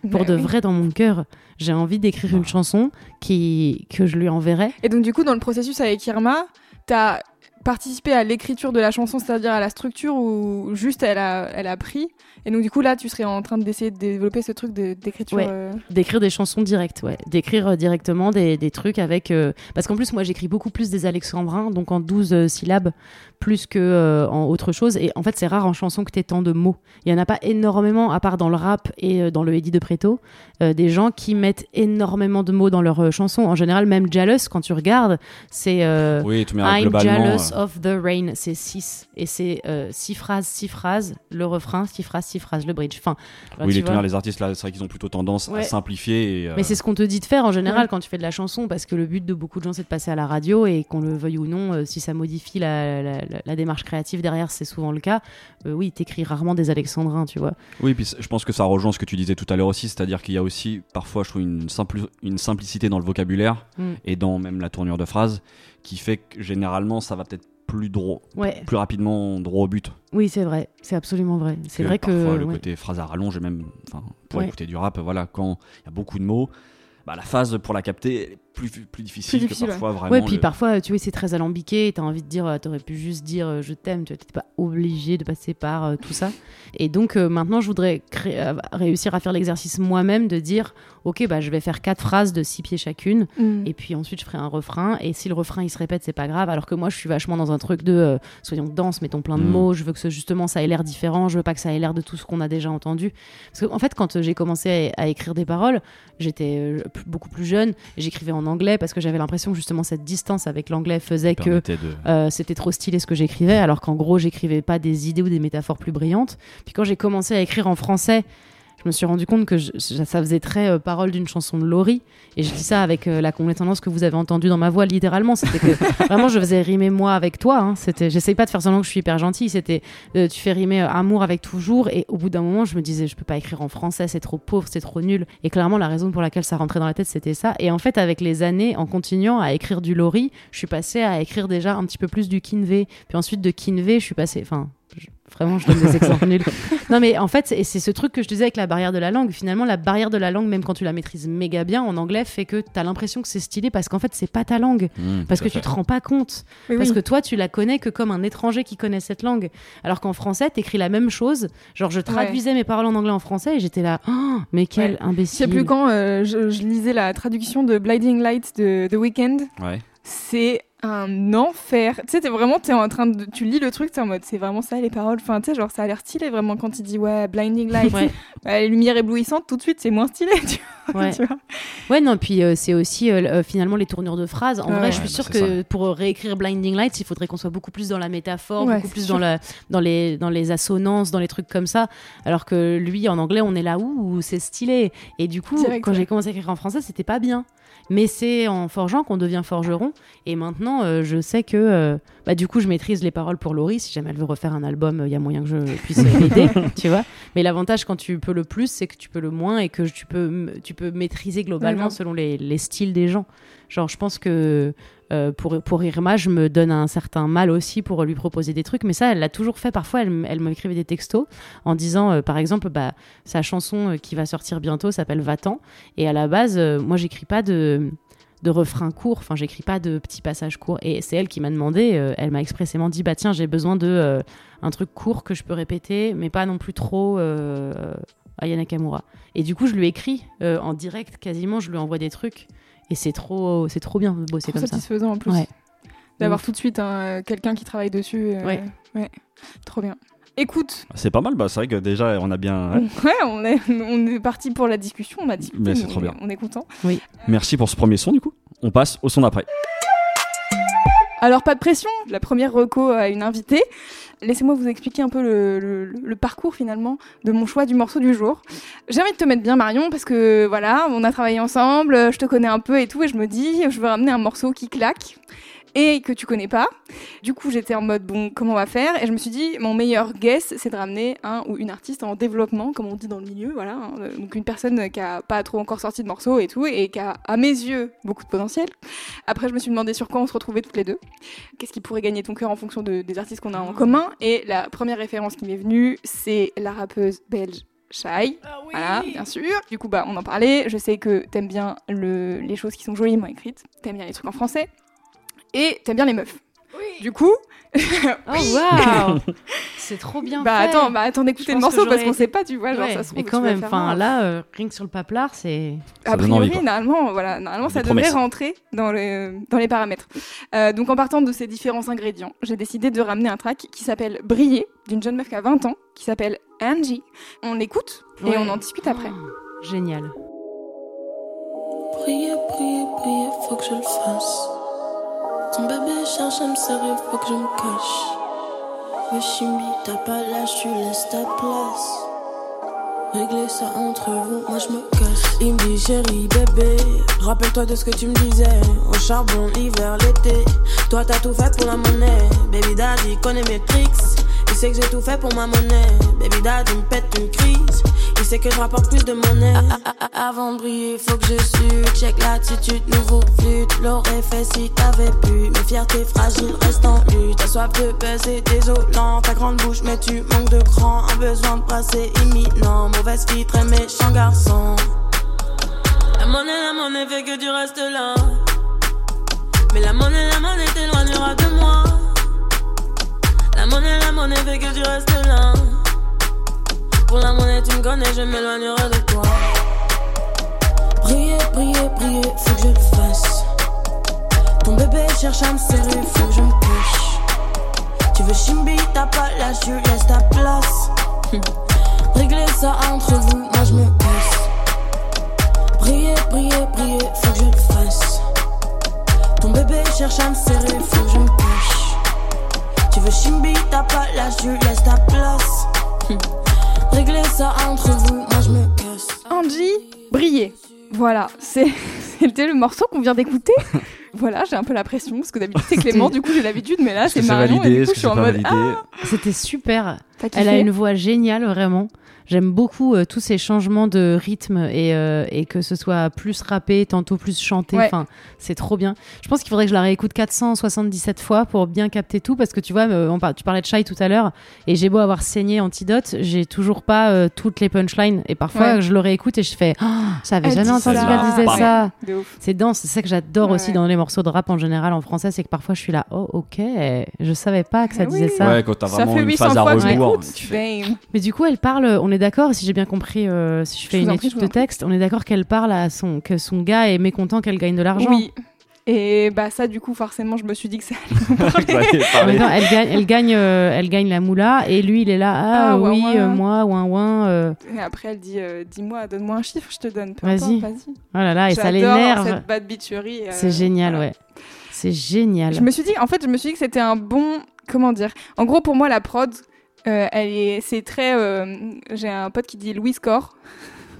Pour Bah de oui. vrai dans mon cœur. J'ai envie d'écrire une chanson qui, que je lui enverrai. Et donc, du coup, dans le processus avec Irma, t'as participé à l'écriture de la chanson, c'est-à-dire à la structure, ou juste elle a, elle a pris? Et donc, du coup, là, tu serais en train d'essayer de développer ce truc de- d'écriture. Ouais. euh, D'écrire des chansons directes, ouais. D'écrire euh, directement des, des trucs avec. euh, Parce qu'en plus, moi, j'écris beaucoup plus des alexandrins, donc en 12 euh, syllabes, plus que euh, en autre chose. Et en fait, c'est rare en chanson que t'aies tant de mots. Il y en a pas énormément, à part dans le rap et euh, dans le Eddie de Preto, euh, des gens qui mettent énormément de mots dans leurs chansons. En général, même Jealous, quand tu regardes, c'est. Oui, tu I'm jealous of the rain, c'est 6. Et c'est 6 phrases, 6 phrases, le refrain, 6 phrases, 6 phrases, le bridge. Enfin, oui, tu les vois. teneurs, les artistes, là, c'est vrai qu'ils ont plutôt tendance Ouais. à simplifier. Et, Mais c'est ce qu'on te dit de faire en général Ouais. quand tu fais de la chanson, parce que le but de beaucoup de gens c'est de passer à la radio et qu'on le veuille ou non, si ça modifie la, la- la- la démarche créative derrière, c'est souvent le cas. Euh, oui, t'écris rarement des alexandrins, tu vois. Oui, puis je pense que ça rejoint ce que tu disais tout à l'heure aussi, c'est-à-dire qu'il y a aussi parfois, je trouve, une, simple, une simplicité dans le vocabulaire Mm. et dans même la tournure de phrase qui fait que généralement ça va peut-être plus droit, Ouais, plus rapidement droit au but. oui, c'est vrai, c'est absolument vrai. C'est vrai que. parfois le ouais. côté phrase à rallonge et même, enfin, pour Ouais. écouter du rap, voilà, quand il y a beaucoup de mots, bah, la phase pour la capter elle est plus, plus difficile Plus difficile, que parfois vraiment. Ouais, puis le- parfois, tu vois, c'est très alambiqué, et t'as envie de dire, t'aurais pu juste dire euh, je t'aime, tu vois, t'étais pas obligé de passer par euh, tout ça. Et donc, euh, maintenant, je voudrais créer- réussir à faire l'exercice moi-même de dire, ok, bah, je vais faire quatre phrases de six pieds chacune, mm. Et puis ensuite, je ferai un refrain. Et si le refrain il se répète, c'est pas grave. Alors que moi, je suis vachement dans un truc de euh, soyons dense, mettons plein de Mm. mots. Je veux que ce, justement ça ait l'air différent. Je veux pas que ça ait l'air de tout ce qu'on a déjà entendu. Parce qu'en en fait, quand j'ai commencé à, à écrire des paroles, j'étais euh, beaucoup plus jeune. J'écrivais en anglais parce que j'avais l'impression que justement cette distance avec l'anglais faisait que de- euh, c'était trop stylé ce que j'écrivais, alors qu'en gros, j'écrivais pas des idées ou des métaphores plus brillantes. Puis quand j'ai commencé à écrire en français, je me suis rendu compte que je- ça faisait très euh, parole d'une chanson de Laurie. Et je dis ça avec euh, la condescendance que vous avez entendue dans ma voix, littéralement. C'était que vraiment, je faisais rimer moi avec toi. Hein. C'était, j'essaye pas de faire semblant que je suis hyper gentille. C'était, euh, tu fais rimer euh, amour avec toujours. Et au bout d'un moment, je me disais, je peux pas écrire en français, c'est trop pauvre, c'est trop nul. Et clairement, la raison pour laquelle ça rentrait dans la tête, c'était ça. Et en fait, avec les années, en continuant à écrire du Laurie, je suis passée à écrire déjà un petit peu plus du Kinvey. Puis ensuite, de Kinvey, je suis passée, enfin, je- vraiment, je donne des exemples nuls. Non, mais en fait, c'est c'est ce truc que je disais avec la barrière de la langue. Finalement, la barrière de la langue, même quand tu la maîtrises méga bien en anglais, fait que t'as l'impression que c'est stylé parce qu'en fait, c'est pas ta langue. Mm, Parce que tu te rends pas compte. Oui, Parce oui. que toi, tu la connais que comme un étranger qui connaît cette langue. Alors qu'en français, t'écris la même chose. Genre, je traduisais mes paroles en anglais en français et j'étais là, Oh, mais quel Ouais. Je imbécile. sais plus quand, euh, je, je lisais la traduction de Blinding Light de The Weeknd. Ouais. C'est un enfer. Tu sais, t'es vraiment, t'es en train de, tu lis le truc, t'es en mode, c'est vraiment ça les paroles. Enfin, tu sais, genre, ça a l'air stylé vraiment quand il dit ouais, Blinding Light, Ouais. Ouais, les lumières éblouissantes, tout de suite, c'est moins stylé. Tu vois, Ouais. tu vois. Ouais, non, puis euh, c'est aussi euh, euh, finalement les tournures de phrases. En Ouais. vrai, je suis bah, sûre que pour réécrire Blinding Lights, il faudrait qu'on soit beaucoup plus dans la métaphore, Ouais, beaucoup plus sûr. dans, la, dans, les, dans les assonances, dans les trucs comme ça. Alors que lui, en anglais, on est là où, c'est stylé. Et du coup, quand j'ai commencé à écrire en français, c'était pas bien. Mais c'est en forgeant qu'on devient forgeron. Et maintenant, euh, je sais que euh, bah, du coup, je maîtrise les paroles pour Laurie. Si jamais elle veut refaire un album, il y a moyen que je puisse l'aider, tu vois. Mais l'avantage quand tu peux le plus, c'est que tu peux le moins et que tu peux, tu peux maîtriser globalement selon les, les styles des gens. Genre, je pense que euh, pour, Irma, je me donne un certain mal aussi pour lui proposer des trucs. Mais ça, elle l'a toujours fait. Parfois, elle, elle m'écrivait des textos en disant, euh, par exemple, bah, sa chanson euh, qui va sortir bientôt s'appelle Va-t'en. Et à la base, euh, moi, j'écris pas de de refrains courts, enfin j'écris pas de petits passages courts et c'est elle qui m'a demandé, elle m'a expressément dit bah tiens j'ai besoin de un truc court que je peux répéter mais pas non plus trop euh, Aya Nakamura. Et du coup je lui écris en direct quasiment, je lui envoie des trucs et c'est trop c'est trop bien de bosser Trop comme ça. satisfaisant en plus. Ouais. D'avoir tout de suite un- quelqu'un qui travaille dessus. euh, Ouais. ouais. Trop bien. Écoute, C'est pas mal, bah, c'est vrai que déjà on a bien. ouais. on est, on est parti pour la discussion, on a discuté, Mais c'est trop bien. On est content. Merci pour ce premier son du coup. On passe au son d'après. Alors pas de pression, la première reco à une invitée. Laissez-moi vous expliquer un peu le, le- le parcours finalement de mon choix du morceau du jour. J'ai envie de te mettre bien Marion parce que voilà, on a travaillé ensemble, je te connais un peu et tout et je me dis je veux ramener un morceau qui claque et que tu connais pas. Du coup, j'étais en mode bon, comment on va faire? Et je me suis dit mon meilleur guess, c'est de ramener un ou une artiste en développement, comme on dit dans le milieu, voilà. hein. Donc une personne qui a pas trop encore sorti de morceaux et tout et qui a à mes yeux beaucoup de potentiel. Après, je me suis demandé sur quoi on se retrouvait toutes les deux. Qu'est-ce qui pourrait gagner ton cœur en fonction de- des artistes qu'on a en commun? Et la première référence qui m'est venue, c'est la rappeuse belge Shai. Voilà, bien sûr. Du coup, bah, on en parlait. Je sais que t'aimes bien le, les choses qui sont joliment écrites. T'aimes bien les trucs en français. Et t'aimes bien les meufs. Du coup, Oh waouh C'est trop bien bah fait. attends, bah attends d'écouter le morceau parce qu'on sait pas, tu vois, genre ça se trouve. mais quand même, enfin là, euh, rien que sur le paplard, c'est. A priori, normalement, voilà, normalement, ça devrait rentrer dans, le, dans les paramètres. Euh, donc, en partant de ces différents ingrédients, j'ai décidé de ramener un track qui s'appelle Briller, d'une jeune meuf qui a 20 ans, qui s'appelle Angie. On l'écoute et Ouais. on en discute après. Oh, génial. Prier, prier, prier, faut que je le fasse. Ton bébé cherche à me serrer, faut que je me cache. Mais chimie, t'as pas lâche, tu laisses ta place. Régler ça entre vous, moi je me casse. Il me chérie, bébé, rappelle-toi de ce que tu me disais. Au charbon, l'hiver, l'été. Toi t'as tout fait pour la monnaie. Baby daddy connaît mes tricks. Il sait que j'ai tout fait pour ma monnaie. Baby daddy me pète une crise. Il sait que je rapporte plus de monnaie. Avant de briller, faut que je su. Check l'attitude, nouveau flûte. L'aurait fait si t'avais pu. Mes fiertés fragiles restent en lutte. T'as soif de baiser, désolant. Ta grande bouche, mais tu manques de cran. Un besoin de brasser imminent. Mauvaise fille, très méchant garçon. La monnaie, la monnaie fait que tu restes là. Mais la monnaie, la monnaie t'éloignera de moi. La monnaie, la monnaie fait que tu restes là. Pour la monnaie, tu me connais, je m'éloignerai de toi. Prier, prier, prier, faut que je le fasse. Ton bébé cherche à me serrer, faut que je me cache. Tu veux chimbi, t'as pas lâche, tu laisses ta place. Régler ça entre vous, moi je me casse. Prier, prier, prier, faut que je le fasse. Ton bébé cherche à me serrer, faut que je me cache. Tu veux chimbi, t'as pas lâche, tu laisses ta place. Régler ça entre vous, moi je me casse. Angie, Briller. Voilà, c'est- c'était le morceau qu'on vient d'écouter. voilà, j'ai un peu la pression parce que d'habitude c'est Clément, du coup j'ai l'habitude, mais là c'est Marion et du coup je suis en mode ah, C'était super. Elle a une voix géniale, vraiment. J'aime beaucoup euh, tous ces changements de rythme et, euh, et que ce soit plus rappé, tantôt plus chanté. Ouais. Enfin, c'est trop bien. Je pense qu'il faudrait que je la réécoute 477 fois pour bien capter tout parce que tu vois, euh, on par- tu parlais de Shy tout à l'heure et j'ai beau avoir saigné Antidote, j'ai toujours pas euh, toutes les punchlines et parfois Ouais. je le réécoute et je fais, oh, j'avais jamais entendu ça. qu'elle disait ça. C'est dense, c'est ça que j'adore Ouais, aussi dans les morceaux de rap en général en français, c'est que parfois je suis là, oh ok, je savais pas que ça Ah disait oui. ça. Ouais, quand t'as Ça vraiment fait une 800 phase à fois que je rebours. Mais du coup, elle parle, on est d'accord, si j'ai bien compris, euh, si je fais Je une prie, étude de texte, on est d'accord qu'elle parle à son, que son gars est mécontent qu'elle gagne de l'argent. Oui. Et bah ça du coup forcément je me suis dit que ça allait vas elle gagne, elle gagne, euh, elle gagne la moula et lui il est là, ah, Ah, ouin, oui, ouin. euh, moi, ouin ouin, euh, Et après elle dit euh, dis-moi donne-moi un chiffre je te donne. Vas-y. Vas-y. oh là là, et ça l'énerve. cette bad bitcherie. euh, C'est génial, voilà. ouais. C'est génial. Je me suis dit, en fait, je me suis dit que c'était un bon, comment dire. En gros, pour moi, la prod, euh, elle est, c'est très. euh, J'ai un pote qui dit Louise Core.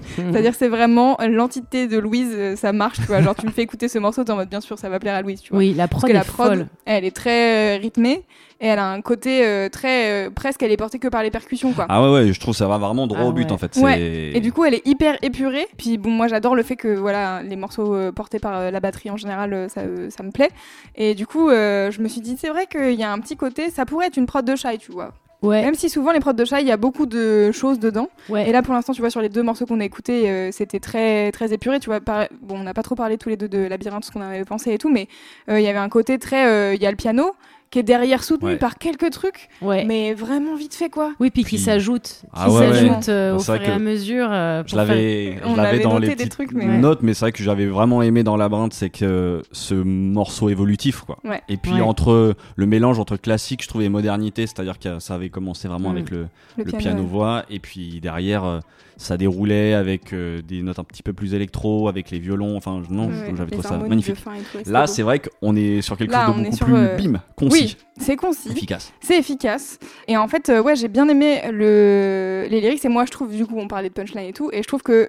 C'est-à-dire, c'est vraiment l'entité de Louise, euh, ça marche, tu vois. Genre, tu me fais écouter ce morceau, t'es en mode, bien sûr, ça va plaire à Louise, tu vois. Oui, la Parce prod que est la prod, folle. elle est très euh, rythmée et elle a un côté euh, très. euh, presque, elle est portée que par les percussions, quoi. Ah ouais, ouais, je trouve ça va vraiment droit Ah au but ouais. en fait. Ouais. Et du coup, elle est hyper épurée. Puis bon, moi, j'adore le fait que voilà, les morceaux euh, portés par euh, la batterie en général, euh, ça, euh, ça me plaît. Et du coup, euh, je me suis dit, c'est vrai qu'il y a un petit côté, ça pourrait être une prod de Shy, tu vois. Ouais, Même si souvent les prods de Shy, il y a beaucoup de choses dedans. ouais. Et là, pour l'instant, tu vois, sur les deux morceaux qu'on a écoutés, euh, c'était très très épuré. Tu vois, par- bon, on n'a pas trop parlé tous les deux de Labyrinthe, ce qu'on avait pensé et tout, mais euh, il y avait un côté très, euh, il y a le piano qui est derrière soutenu Ouais. par quelques trucs, Ouais. mais vraiment vite fait quoi. Oui, puis qui s'ajoute, Ah qui ouais, ouais. s'ajoute euh, Bah, au fur et à mesure. euh, Je pour faire- l'avais, On je l'avais avait dans les des trucs, mais ouais. notes, mais c'est vrai que j'avais vraiment aimé dans Labyrinthe, c'est que ce morceau évolutif, quoi. Ouais. Et puis Ouais. entre le mélange entre classique, je trouvais, et modernité, c'est-à-dire que ça avait commencé vraiment Mm. avec le, Le, le piano, piano ouais. voix, et puis derrière, euh, ça déroulait avec euh, des notes un petit peu plus électro, avec les violons. Enfin, non, Ouais, j'avais trouvé ça magnifique. tout, Là, c'est vrai qu'on est sur quelque Là, chose de beaucoup sur, plus euh, bim, concis, Oui, c'est concis. efficace. C'est efficace. Et en fait, euh, ouais, j'ai bien aimé le... les lyrics. Et moi, je trouve, du coup, on parlait de punchline et tout. Et je trouve que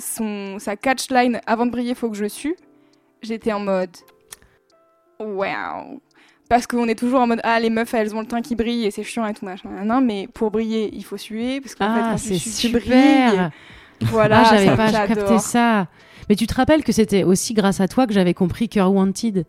son... sa catchline, avant de briller, faut que je sue, j'étais en mode. Waouh! Parce qu'on est toujours en mode Ah, les meufs, elles ont le teint qui brille et c'est chiant et tout machin. Non, mais pour briller, il faut suer. Parce qu'en Ah, c'est tu tu super. brilles. Voilà, ah, j'avais pas capté ça. Mais tu te rappelles que c'était aussi grâce à toi que j'avais compris Cœur Wanted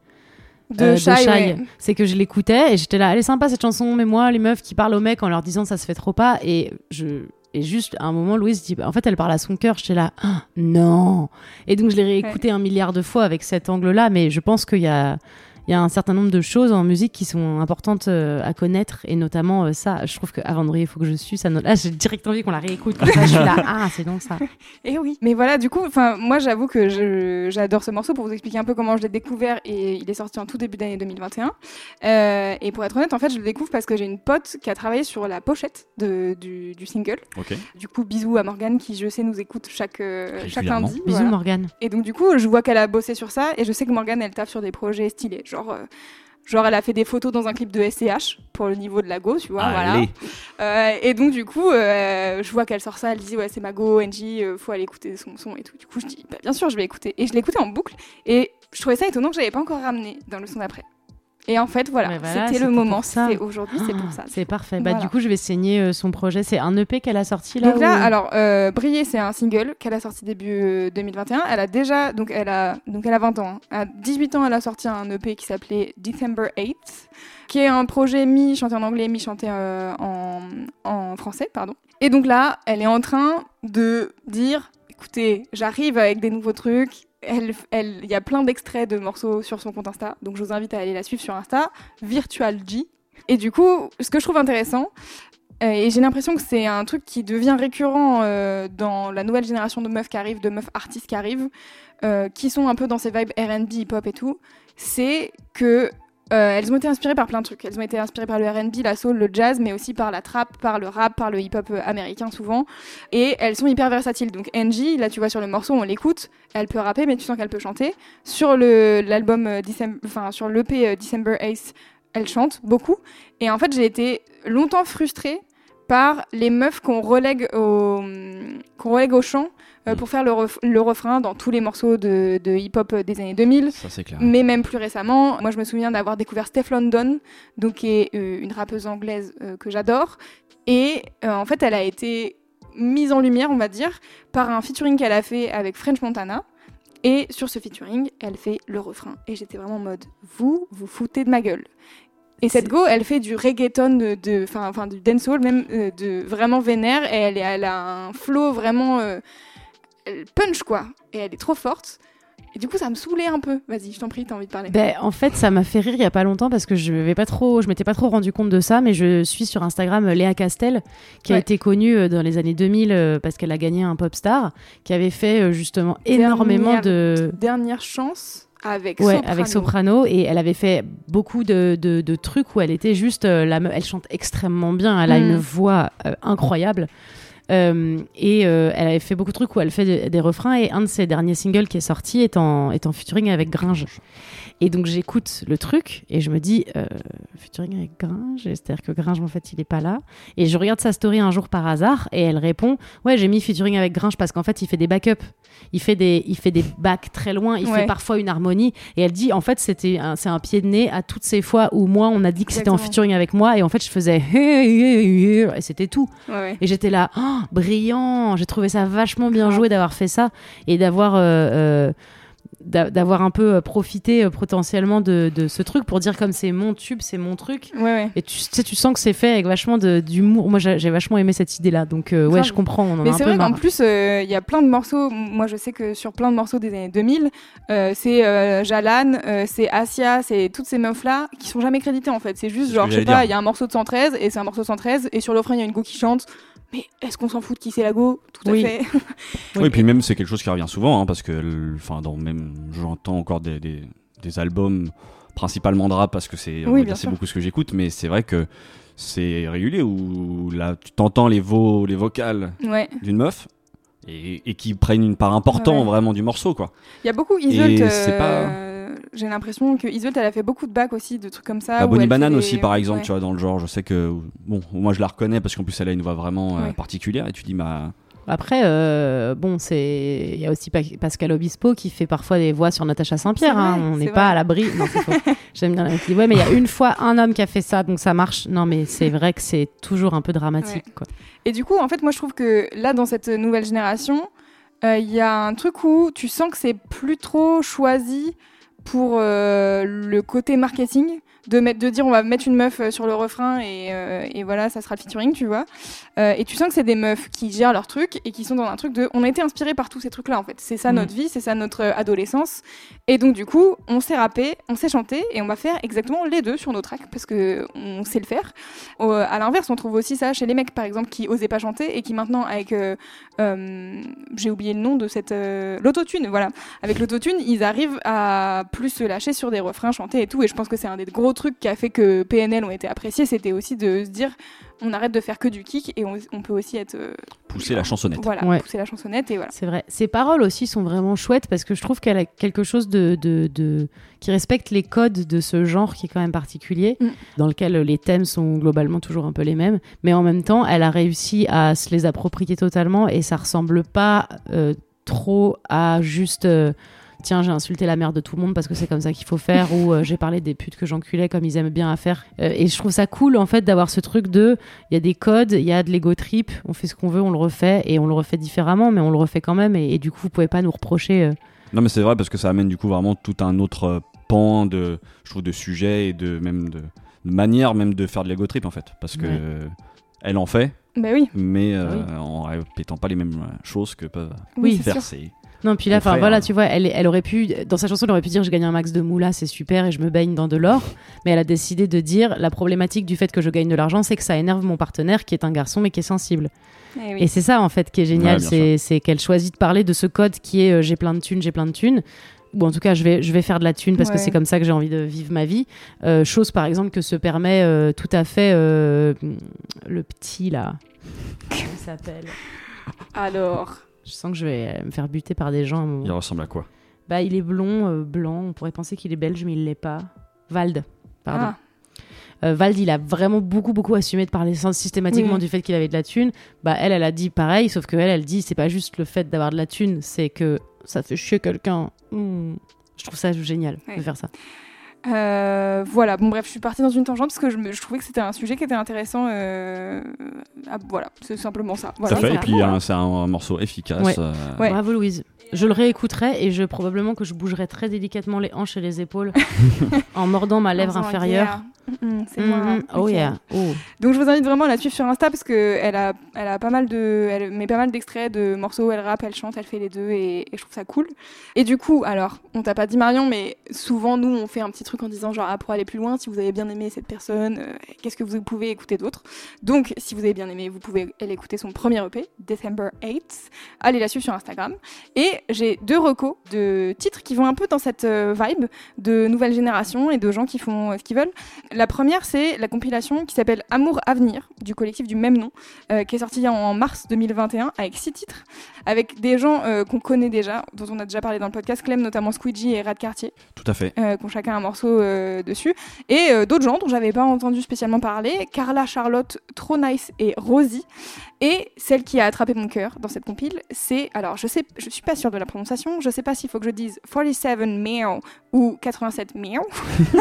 De euh, ouais. C'est que je l'écoutais et j'étais là, elle est sympa cette chanson, mais moi, les meufs qui parlent aux mecs en leur disant ça se fait trop pas. Et je. Et juste à un moment, Louise dit, bah, en fait, elle parle à son cœur. J'étais là, Ah, non. Et donc, je l'ai réécouté un milliard de fois avec cet angle-là, mais je pense qu'il y a, il y a un certain nombre de choses en musique qui sont importantes euh, à connaître, et notamment euh, ça. Je trouve qu'avant de briller, il faut que je suis ça. Là, j'ai direct envie qu'on la réécoute. Comme ça, je suis là, ah, c'est donc ça. Et oui. Mais voilà, du coup, enfin, moi, j'avoue que j'adore ce morceau pour vous expliquer un peu comment je l'ai découvert. Et il est sorti en tout début d'année 2021. Euh, et pour être honnête, en fait, je le découvre parce que j'ai une pote qui a travaillé sur la pochette de, du, du single. Ok. Du coup, bisous à Morgane qui, je sais, nous écoute chaque, euh, chaque lundi. Bisous, voilà. Morgane. Et donc, du coup, je vois qu'elle a bossé sur ça. Et je sais que Morgane, elle taffe sur des projets stylés. Genre. euh, Genre, elle a fait des photos dans un clip de SCH pour le niveau de la go, tu vois. Voilà. Allez. Euh, et donc du coup, euh, je vois qu'elle sort ça, elle dit ouais c'est ma go, NJ, euh, faut aller écouter son son et tout. Du coup je dis bah, bien sûr je vais écouter. Et je l'ai écouté en boucle et je trouvais ça étonnant que j'avais pas encore ramené dans le son d'après. Et en fait voilà, voilà, c'était le moment, c'est aujourd'hui, c'est pour ça. C'est parfait. Bah, Voilà. du coup, je vais saigner euh, son projet. C'est un EP qu'elle a sorti là Donc là, ou- alors euh, Briller, c'est un single qu'elle a sorti début euh, 2021. Elle a déjà, donc elle a, donc elle a 20 ans. hein. À 18 ans, elle a sorti un EP qui s'appelait December 8, qui est un projet mi chanté en anglais, mi chanté euh, en, en français, pardon. Et donc là, elle est en train de dire, écoutez, j'arrive avec des nouveaux trucs. Elle, elle, il y a plein d'extraits de morceaux sur son compte Insta, donc je vous invite à aller la suivre sur Insta, Virtual G. Et du coup, ce que je trouve intéressant, euh, et j'ai l'impression que c'est un truc qui devient récurrent euh, dans la nouvelle génération de meufs qui arrivent, de meufs artistes qui arrivent, euh, qui sont un peu dans ces vibes R&B, hip-hop et tout, c'est que euh, elles ont été inspirées par plein de trucs. Elles ont été inspirées par le R&B, la soul, le jazz, mais aussi par la trap, par le rap, par le hip-hop euh, américain souvent. Et elles sont hyper versatiles. Donc Angie, là tu vois sur le morceau, on l'écoute, elle peut rapper, mais tu sens qu'elle peut chanter. Sur l'album, euh, sur l'EP December Ace, elle chante beaucoup. Et en fait, j'ai été longtemps frustrée par les meufs qu'on relègue au qu'on relègue au chant euh, Mm. pour faire le, ref- le refrain dans tous les morceaux de, de hip-hop des années 2000. Ça, c'est clair. Mais même plus récemment, moi je me souviens d'avoir découvert Steph London, donc qui est euh, une rappeuse anglaise euh, que j'adore. Et euh, en fait, elle a été mise en lumière, on va dire, par un featuring qu'elle a fait avec French Montana. Et sur ce featuring, elle fait le refrain. Et j'étais vraiment en mode, vous, vous foutez de ma gueule. Et cette go, elle fait du reggaeton, de, enfin, du dancehall même, euh, de vraiment vénère. Et elle, a un flow vraiment euh, punch quoi. Et elle est trop forte. Et du coup, ça me saoulait un peu. Vas-y, je t'en prie, t'as envie de parler. Ben, en fait, ça m'a fait rire il y a pas longtemps parce que je vais pas trop, je m'étais pas trop rendu compte de ça, mais je suis sur Instagram euh, Léa Castel, qui a été connue dans les années 2000 euh, parce qu'elle a gagné un pop star, qui avait fait justement énormément Dernière- de, Dernière chance avec ouais, Soprano. avec Soprano, et elle avait fait beaucoup de, de, de trucs où elle était juste, euh, la, elle chante extrêmement bien, elle a Mm. une voix euh, incroyable. Euh, et elle avait fait beaucoup de trucs où elle fait des, des refrains et un de ses derniers singles qui est sorti est en, est en featuring avec Gringe. Et donc j'écoute le truc et je me dis featuring avec Gringe, c'est-à-dire que Gringe en fait il est pas là. Et je regarde sa story un jour par hasard et elle répond ouais j'ai mis featuring avec Gringe parce qu'en fait il fait des backups, il fait des il fait des backs très loin, il Ouais. fait parfois une harmonie et elle dit en fait c'était un- c'est un pied de nez à toutes ces fois où moi on a dit que c'était en featuring avec moi et en fait je faisais et c'était tout. Ouais. Et j'étais là, Oh, brillant. J'ai trouvé ça vachement bien joué d'avoir fait ça et d'avoir euh, euh, d'avoir un peu euh, profité euh, potentiellement de, de ce truc pour dire comme c'est mon tube, c'est mon truc. Ouais, ouais. Et tu, tu sais, tu sens que c'est fait avec vachement de- d'humour. Moi, j'ai vachement aimé cette idée-là. Donc, euh, ouais, je comprends. On en Mais c'est vrai qu'en plus, euh, il y a plein de morceaux. Moi, je sais que sur plein de morceaux des années 2000, euh, c'est euh, Jalan, euh, c'est Asia, c'est toutes ces meufs-là qui sont jamais créditées en fait. C'est juste genre, je sais pas, il y a un morceau de 113 et c'est un morceau de 113 et sur refrain, il y a une go qui chante. Mais est-ce qu'on s'en fout de qui c'est la go? Tout à fait. Oui, et puis même c'est quelque chose qui revient souvent, hein, parce que, enfin, dans même, j'entends encore des, des, des albums principalement de rap parce que c'est, Oui, beaucoup ce que j'écoute, mais c'est vrai que c'est régulier où là, tu t'entends les vo, les vocales Ouais. d'une meuf et, et qui prennent une part importante Ouais. vraiment du morceau, quoi. Il y a beaucoup Isolt. Et c'est pas- euh, J'ai l'impression que elle a fait beaucoup de bacs aussi, de trucs comme ça. Où Bonnie Banane des- aussi, par exemple, ouais. tu vois, dans le genre, je sais que, bon, moi je la reconnais parce qu'en plus elle a une voix vraiment euh, Ouais. particulière et tu dis, bah, Après, euh, bon, c'est il y a aussi Pa- Pascal Obispo qui fait parfois des voix sur Natacha Saint-Pierre. Hein. On n'est pas à l'abri. Non, c'est faux. J'aime bien dit, ouais, mais il y a une fois un homme qui a fait ça, donc ça marche. Non, mais c'est vrai que c'est toujours un peu dramatique. Quoi. Et du coup, en fait, moi, je trouve que là, dans cette nouvelle génération, euh, il y a un truc où tu sens que c'est plus trop choisi pour euh, le côté marketing. De, mettre, de dire on va mettre une meuf euh, sur le refrain et, euh, et voilà ça sera le featuring tu vois Euh, et tu sens que c'est des meufs qui gèrent leur truc et qui sont dans un truc de on a été inspiré par tous ces trucs là en fait c'est ça Mm. notre vie c'est ça notre adolescence et donc du coup on s'est rappé on s'est chanté et on va faire exactement les deux sur nos tracks parce que on sait le faire au- à l'inverse, on trouve aussi ça chez les mecs, par exemple, qui osaient pas chanter et qui maintenant, avec, euh, j'ai oublié le nom de cette, l'autotune, voilà, avec l'autotune, ils arrivent à plus se lâcher sur des refrains chantés et tout. Et je pense que c'est un des gros trucs qui a fait que PNL ont été appréciés, c'était aussi de se dire, on arrête de faire que du kick et on, on peut aussi être, euh, pousser la chansonnette. voilà, Ouais. pousser la chansonnette et voilà. C'est vrai. Ses paroles aussi sont vraiment chouettes parce que je trouve qu'elle a quelque chose de, de, de- qui respecte les codes de ce genre qui est quand même particulier, Mm. dans lequel les thèmes sont globalement toujours un peu les mêmes, mais en même temps, elle a réussi à se les approprier totalement et ça ressemble pas euh, trop à juste. euh, Tiens, j'ai insulté la mère de tout le monde parce que c'est comme ça qu'il faut faire, ou euh, j'ai parlé des putes que j'enculais comme ils aiment bien à faire. Euh, et je trouve ça cool en fait d'avoir ce truc de il y a des codes, il y a de l'ego trip, on fait ce qu'on veut, on le refait et on le refait différemment, mais on le refait quand même. Et, et du coup, vous pouvez pas nous reprocher. euh, Non, mais c'est vrai parce que ça amène du coup vraiment tout un autre pan de, je trouve, de sujets et de même de, de manière même de faire de l'ego trip en fait, parce que Ouais. elle en fait, Bah oui, mais euh, Oui. en répétant pas les mêmes choses que peuvent Oui, c'est faire sûr. Non, puis là, enfin voilà, tu vois, elle, elle aurait pu, dans sa chanson, elle aurait pu dire je gagne un max de moula, c'est super et je me baigne dans de l'or. Mais elle a décidé de dire la problématique du fait que je gagne de l'argent, c'est que ça énerve mon partenaire qui est un garçon mais qui est sensible. Eh oui. Et c'est ça en fait qui est génial, Ouais, c'est qu'elle choisit de parler de ce code qui est euh, j'ai plein de thunes, j'ai plein de thunes. Ou en tout cas, je vais, je vais faire de la thune parce que c'est comme ça que j'ai envie de vivre ma vie. Euh, chose par exemple que se permet euh, tout à fait euh, le petit là. Comment il s'appelle? Alors, Je sens que je vais euh, me faire buter par des gens. à un moment. Il ressemble à quoi? Bah, il est blond, euh, blanc. On pourrait penser qu'il est belge, mais il l'est pas. Vald, pardon. ah, Euh, Vald, il a vraiment beaucoup, beaucoup assumé de parler sans- systématiquement Oui. du fait qu'il avait de la thune. Bah, elle, elle a dit pareil, sauf que elle, elle dit c'est pas juste le fait d'avoir de la thune, c'est que ça fait chier quelqu'un. Hmm. Je trouve ça génial Ouais. de faire ça. Euh, voilà, bon bref, je suis partie dans une tangente parce que je, me- je trouvais que c'était un sujet qui était intéressant. euh, ah, voilà, c'est simplement ça. Voilà, Ça fait, c'est et puis hein, c'est un, morceau efficace. Ouais. euh, Ouais. Bravo Louise. Je le réécouterai et je probablement que je bougerai très délicatement les hanches et les épaules en mordant ma lèvre inférieure. yeah. Mm, c'est Mhm. moi. Oh Ok. yeah. Oh. Donc je vous invite vraiment à la suivre sur Insta parce que elle a, elle a pas mal de, elle met pas mal d'extraits de morceaux. Elle rappe, elle chante, elle fait les deux et, et je trouve ça cool. Et du coup, alors, on t'a pas dit Marion, mais souvent nous on fait un petit truc en disant genre ah, pour aller plus loin, si vous avez bien aimé cette personne, euh, qu'est-ce que vous pouvez écouter d'autre? Donc si vous avez bien aimé, vous pouvez aller écouter son premier EP, December 8. Allez la suivre sur Instagram. Et j'ai deux recos de titres qui vont un peu dans cette euh, vibe de nouvelle génération et de gens qui font euh, ce qu'ils veulent. La première, c'est la compilation qui s'appelle Amour Avenir du collectif du même nom, euh, qui est sortie en mars 2021 avec six titres, avec des gens euh, qu'on connaît déjà, dont on a déjà parlé dans le podcast, Clem notamment Squeegee et Rad Cartier, Tout à fait. euh, qui ont chacun un morceau dessus, et d'autres gens dont j'avais pas entendu spécialement parler, Carla, Charlotte, Trop Nice et Rosie. Et celle qui a attrapé mon cœur dans cette compile, c'est, alors je sais, je suis pas sûre de la prononciation, je sais pas s'il faut que je dise 47 meow ou 87 meow,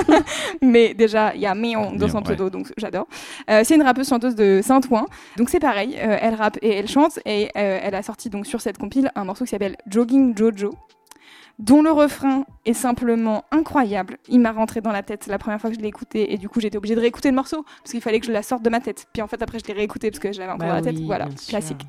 mais déjà il y a meow dans son pseudo, donc j'adore. Euh, c'est une rappeuse chanteuse de Saint-Ouen, donc c'est pareil, euh, elle rappe et elle chante, et euh, elle a sorti donc sur cette compile un morceau qui s'appelle Jogging Jojo. Dont le refrain est simplement incroyable. Il m'a rentré dans la tête la première fois que je l'ai écouté et du coup j'étais obligée de réécouter le morceau parce qu'il fallait que je la sorte de ma tête. Puis en fait après je l'ai réécouté parce que je l'avais encore Bah dans la tête. Voilà, classique.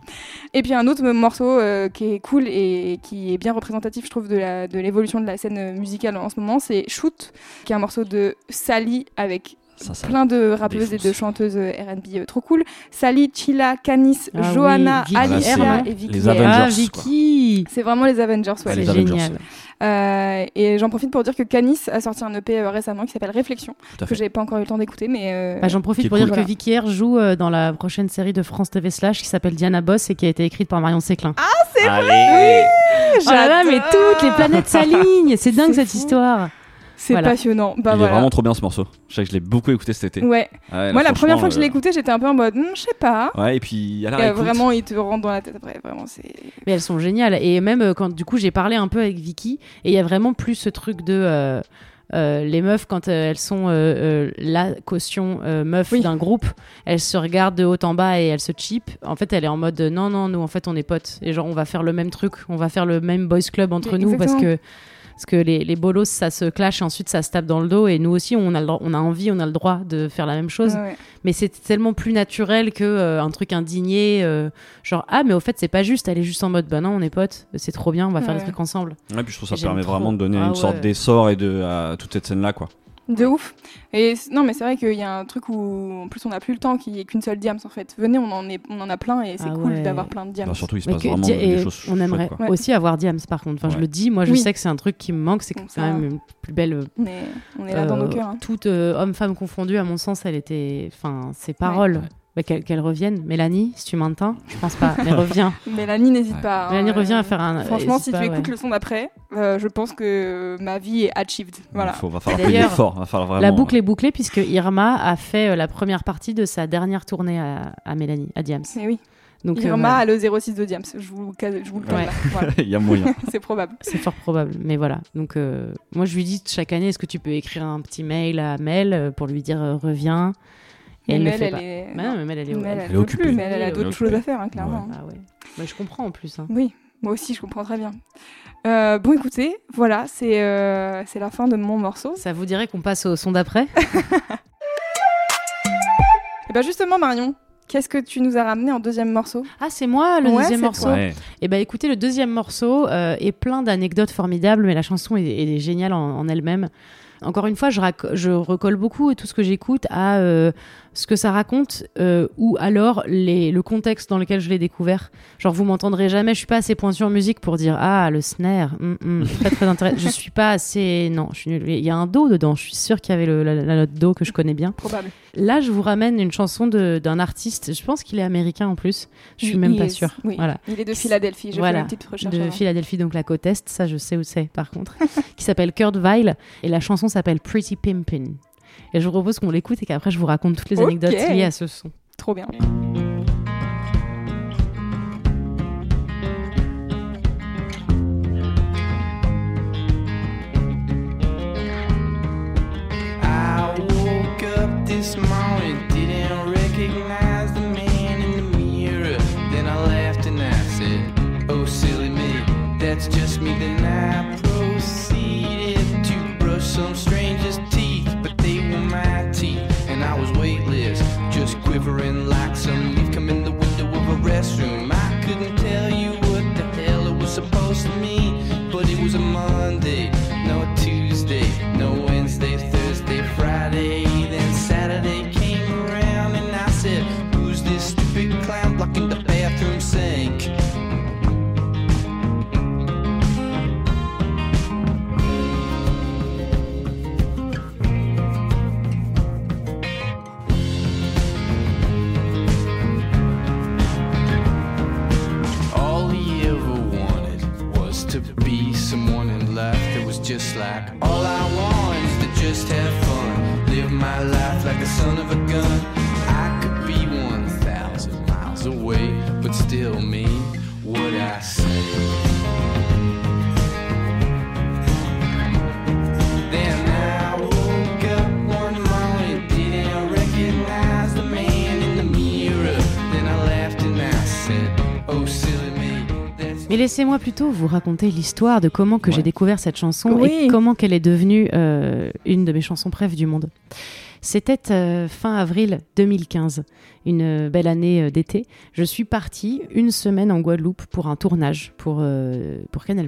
Et puis un autre morceau euh, qui est cool et qui est bien représentatif je trouve de la- de l'évolution de, la scène musicale en ce moment, c'est Shoot, qui est un morceau de Sally avec Ça, ça. plein de rappeuses et de chanteuses euh, R&B euh, trop cool. Sally, Chila, Canis, Ah oui, Johanna, Alicia Herman. et Vicky. Les. Avengers, Ah. Vicky C'est vraiment les Avengers, ouais. C'est génial. Euh, et j'en profite pour dire que Canis a sorti un EP euh, récemment qui s'appelle Réflexion, Tout à que j'ai pas encore eu le temps d'écouter, mais euh, Bah, J'en profite pour cool. dire Voilà. que Vicky R joue euh, dans la prochaine série de France TV Slash qui s'appelle Diana Boss et qui a été écrite par Marion Séclin. Allez oh là là, mais toutes les planètes s'alignent C'est dingue C'est cette fou. histoire c'est voilà. passionnant. Bah Il est vraiment trop bien ce morceau. Je sais que je l'ai beaucoup écouté cet été. Ouais. Moi, la première fois que je l'ai euh, écouté, j'étais un peu en mode, Hmm, je sais pas. Ouais, et puis à la Et, réécoute, vraiment, il te rentre dans la tête après. Vraiment, c'est. Mais elles sont géniales. Et même euh, quand du coup j'ai parlé un peu avec Vicky, et il y a vraiment plus ce truc de euh, euh, les meufs quand euh, elles sont euh, euh, la caution euh, meuf Oui. d'un groupe, elles se regardent de haut en bas et elles se cheap. En fait, elle est en mode euh, non non nous en fait on est potes et genre on va faire le même truc, on va faire le même boys club entre Mais nous parce que parce que les, les bolos ça se clash et ensuite ça se tape dans le dos. Et nous aussi on a le on a envie on a le droit de faire la même chose. Ouais, mais c'est tellement plus naturel que euh, un truc indigné euh, genre ah mais au fait c'est pas juste. Elle est juste en mode bah non on est potes. C'est trop bien. On va faire Ouais. des trucs ensemble. Ouais, puis je trouve ça permet trop. vraiment de donner Ah une sorte d'essor et de à toute cette scène là quoi. De ouf. Et non, mais c'est vrai qu'il y a un truc où, en plus, on n'a plus le temps, qu'il n'y ait qu'une seule diams en fait. Venez, on en, est, on en a plein et c'est Ah cool ouais. d'avoir plein de diams. Surtout il se Mais passe que- vraiment des et choses on aimerait chouettes, aussi avoir Diams par contre enfin je le dis moi je Oui. sais que c'est un truc qui me manque c'est quand ça- même une plus belle euh, On est, là dans nos euh, cœurs. hein. toute euh, homme-femme confondue à mon sens elle était enfin ses paroles Ouais. Bah, qu'elle revienne Mélanie si tu m'entends je pense pas mais reviens Mélanie, n'hésite Ouais. pas. hein. Mélanie revient à faire un Franchement, hésite si pas, tu ouais. écoutes le son d'après, euh, je pense que ma vie est achieved. Voilà. Il faut, va falloir Et payer fort, va falloir vraiment. La boucle est bouclée puisque Irma a fait euh, la première partie de sa dernière tournée à, à Mélanie, à Diams. Mais oui. Donc euh, Irma voilà, a le 06 de diams. Je vous, je vous le Ouais. là. Voilà. Il y a moyen. c'est probable. c'est fort probable. Mais voilà. Donc euh, moi je lui dis chaque année est-ce que tu peux écrire un petit mail à Mel euh, pour lui dire euh, reviens? Et elle Mais le Mel, fait elle pas. est. Bah non, mais Mel elle est, Mel, elle- elle est occupée. plus, mais elle a Elle d'autres choses à faire, hein, clairement. Ah ouais. Bah, je comprends en plus. hein. Oui, moi aussi, je comprends très bien. Euh, bon, écoutez, voilà, c'est euh, c'est la fin de mon morceau. Ça vous dirait qu'on passe au son d'après? Et ben justement, Marion, qu'est-ce que tu nous as ramené en deuxième morceau? Ah c'est moi le Ouais, deuxième morceau? Ouais. Et bah écoutez, le deuxième morceau euh, est plein d'anecdotes formidables, mais la chanson est, est géniale en, en elle-même. Encore une fois, je, rac- je recolle beaucoup tout ce que j'écoute à euh, ce que ça raconte euh, ou alors les, le contexte dans lequel je l'ai découvert. Genre, vous m'entendrez jamais, je suis pas assez pointu en musique pour dire Ah, le snare, hum, hum, très très intéressant. je suis pas assez. Non, je suis nulle. Il y a un do dedans, je suis sûre qu'il y avait le- la, la note do que je connais bien. Probable. Là, je vous ramène une chanson d'un artiste, je pense qu'il est américain en plus, je suis même pas est- sûre. oui. Voilà Il est de Philadelphie, j'ai Voilà, fait une petite recherche. de avant. Philadelphie, donc la côte Est, ça je sais où c'est par contre, qui s'appelle Kurt Weill, et la chanson s'appelle Pretty Pimpin'. Et je vous propose qu'on l'écoute et qu'après je vous raconte toutes les anecdotes liées à ce son. Trop bien. I woke up this morning, didn't recognize the man in the mirror. Then I laughed and I said, Oh, silly me, that's just me. Then I proceeded to brush some just quivering like some leaf come in the window of a restroom. I couldn't tell you what the hell it was supposed to mean, but it was a Monday, laissez-moi plutôt vous raconter l'histoire de comment que Ouais. j'ai découvert cette chanson Oui. et comment qu'elle est devenue euh, une de mes chansons préf du monde. C'était euh, fin avril 2015, une belle année euh, d'été. Je suis partie une semaine en Guadeloupe pour un tournage pour, pour Canal+.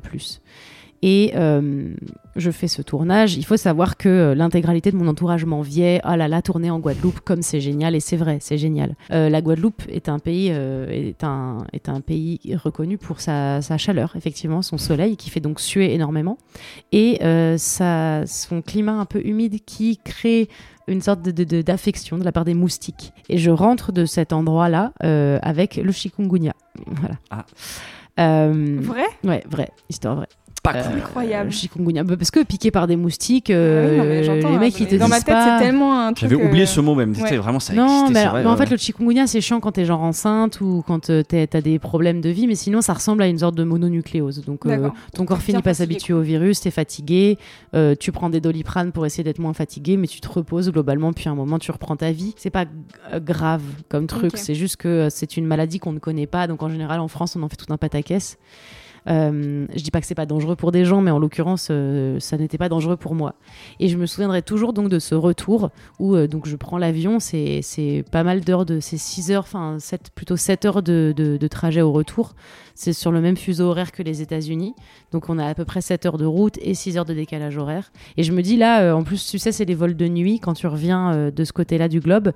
Et euh, je fais ce tournage. Il faut savoir que euh, l'intégralité de mon entourage m'enviait. Ah là là, tourner en Guadeloupe, comme c'est génial. Et c'est vrai, c'est génial. Euh, la Guadeloupe est un pays, euh, est un, est un pays reconnu pour sa, sa chaleur, effectivement, son soleil qui fait donc suer énormément, et euh, sa, son climat un peu humide qui crée une sorte de- de- de- d'affection de, la part des moustiques. Et je rentre de cet endroit-là euh, avec le chikungunya. Voilà. Ah. Euh, Vrai? Ouais, vrai, histoire vraie. Pas Euh, cool. Incroyable. le chikungunya, Bah, parce que piqué par des moustiques, euh, Ah oui, non, mais j'entends, les hein, mecs ils te Dans ma disent tête, pas- c'est tellement un truc. J'avais oublié euh, ce mot même. ouais. C'était vraiment ça non, mais, c'est alors- vrai, mais en fait, le chikungunya, c'est chiant quand t'es genre enceinte ou quand t'as des problèmes de vie, mais sinon, ça ressemble à une sorte de mononucléose. Donc, euh, ton corps finit pas s'habituer au virus, t'es fatigué, euh, tu prends des doliprane pour essayer d'être moins fatigué, mais tu te reposes globalement, puis à un moment, tu reprends ta vie. C'est pas grave comme truc, c'est juste que c'est une maladie qu'on ne connaît pas, donc en général, en France, on en fait tout un pataquès. Euh, je dis pas que c'est pas dangereux pour des gens, mais en l'occurrence, euh, ça n'était pas dangereux pour moi. Et je me souviendrai toujours donc de ce retour où euh, donc je prends l'avion, c'est pas mal d'heures de c'est 6 heures, enfin plutôt 7 heures de, de- de trajet au retour. C'est sur le même fuseau horaire que les États-Unis. Donc on a à peu près 7 heures de route et 6 heures de décalage horaire. Et je me dis là, euh, en plus, tu sais, c'est les vols de nuit quand tu reviens de ce côté-là du globe,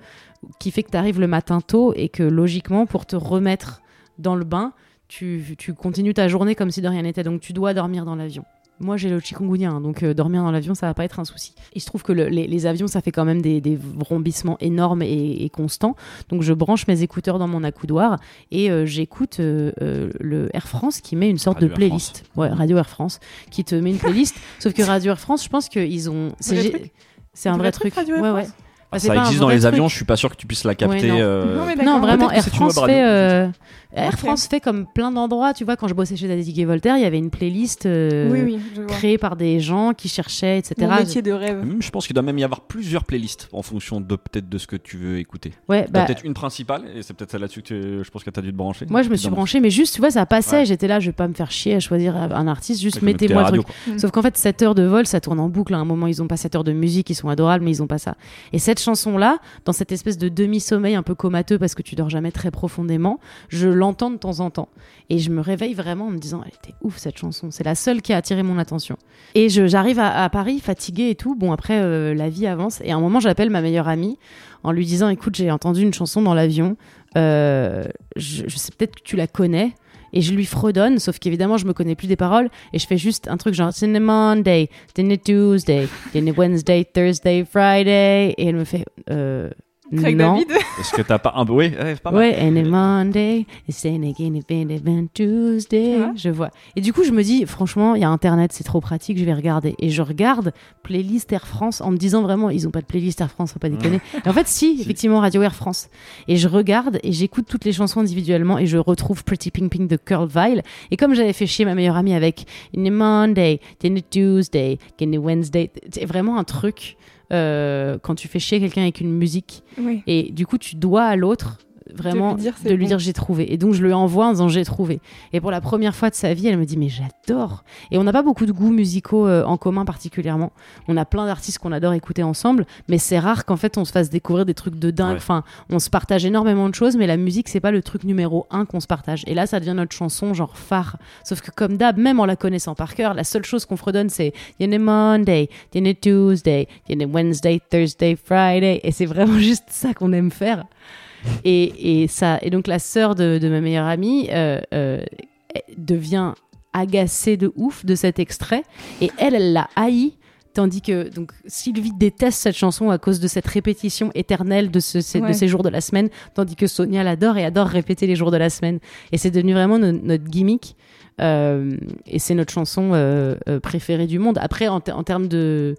qui fait que tu arrives le matin tôt et que logiquement, pour te remettre dans le bain, tu, tu continues ta journée comme si de rien n'était. Donc tu dois dormir dans l'avion. Moi, j'ai le chikungunya, hein, donc euh, dormir dans l'avion, ça va pas être un souci. Il se trouve que le- les, les avions, ça fait quand même des, des vrombissements énormes et, et constants. Donc, je branche mes écouteurs dans mon accoudoir et euh, j'écoute euh, euh, le Air France qui met une sorte Radio de playlist. Ouais, Radio Air France, qui te met une playlist. Sauf que Radio Air France, je pense qu'ils ont. C'est Vrai gé- truc c'est un vrai, Vrai truc. truc, Radio Air ouais, ouais. Ça existe dans vrai les truc. avions, je suis pas sûr que tu puisses la capter. non. euh, Non, mais d'accord. Non, vraiment, Air France fait. Air. France fait comme plein d'endroits. Tu vois, quand je bossais chez Zadig et Voltaire, il y avait une playlist euh, Oui, oui, créée par des gens qui cherchaient, etc. Mon métier de rêve. Je pense qu'il doit même y avoir plusieurs playlists en fonction de peut-être de ce que tu veux écouter. Ouais, bah, peut-être une principale et c'est peut-être celle là-dessus que tu- je pense que t'as dû te brancher. moi je me suis branchée, mais juste, tu vois, ça passait. Ouais. J'étais là, je vais pas me faire chier à choisir un artiste, juste mettez-moi radio, truc. Sauf qu'en fait, 7 heures de vol, ça tourne en boucle. À un moment, ils ont pas 7 heures de musique, ils sont adorables, mais ils ont pas ça. Et cette chanson-là, dans cette espèce de demi-sommeil un peu comateux parce que tu dors jamais très profondément, je l'entends de temps en temps. Et je me réveille vraiment en me disant, elle était ouf cette chanson. C'est la seule qui a attiré mon attention. Et j'arrive à, Paris fatiguée et tout. Bon, après, euh, la vie avance. Et à un moment, j'appelle ma meilleure amie en lui disant, écoute, j'ai entendu une chanson dans l'avion. Euh, je, sais peut-être que tu la connais. Et je lui fredonne, sauf qu'évidemment, je me connais plus des paroles. Et je fais juste un truc genre, c'est Monday, then Tuesday, then Wednesday, Thursday, Friday. Et elle me fait, euh, Craig non. David. Est-ce que t'as pas un. Oui, ouais, pas mal. Ouais, and a Monday, it's again, it's been a Tuesday. Tu vois Je vois. Et du coup, je me dis, franchement, il y a Internet, c'est trop pratique, je vais regarder. Et je regarde playlist Air France en me disant vraiment, ils ont pas de playlist Air France, faut pas déconner. Et en fait, si, effectivement, Radio Air France. Et je regarde et j'écoute toutes les chansons individuellement et je retrouve Pretty Pink Pink de Curl Vile. Et comme j'avais fait chier ma meilleure amie avec In a Monday, then a Tuesday, then a Wednesday, c'est vraiment un truc. Euh, quand tu fais chier quelqu'un avec une musique Oui. et du coup, tu dois à l'autre vraiment De lui dire, c'est de lui bon. dire j'ai trouvé. Et donc, je lui envoie en disant j'ai trouvé. Et pour la première fois de sa vie, elle me dit mais j'adore. Et on n'a pas beaucoup de goûts musicaux euh, en commun particulièrement. On a plein d'artistes qu'on adore écouter ensemble, mais c'est rare qu'en fait on se fasse découvrir des trucs de dingue. Ouais. Enfin, on se partage énormément de choses, mais la musique c'est pas le truc numéro un qu'on se partage. Et là, ça devient notre chanson genre phare. Sauf que comme d'hab, même en la connaissant par cœur, la seule chose qu'on fredonne c'est y a Monday, y a Tuesday, y a Wednesday, Thursday, Friday. Et c'est vraiment juste ça qu'on aime faire. Et, et ça, et donc la sœur de, de ma meilleure amie euh, euh, devient agacée de ouf de cet extrait et elle, elle l'a haï. Tandis que donc Sylvie déteste cette chanson à cause de cette répétition éternelle de, ce, ces- de ces jours de la semaine, tandis que Sonia l'adore et adore répéter les jours de la semaine. Et c'est devenu vraiment no- notre gimmick. Euh, et c'est notre chanson euh, préférée du monde. Après, en, ter- en termes de,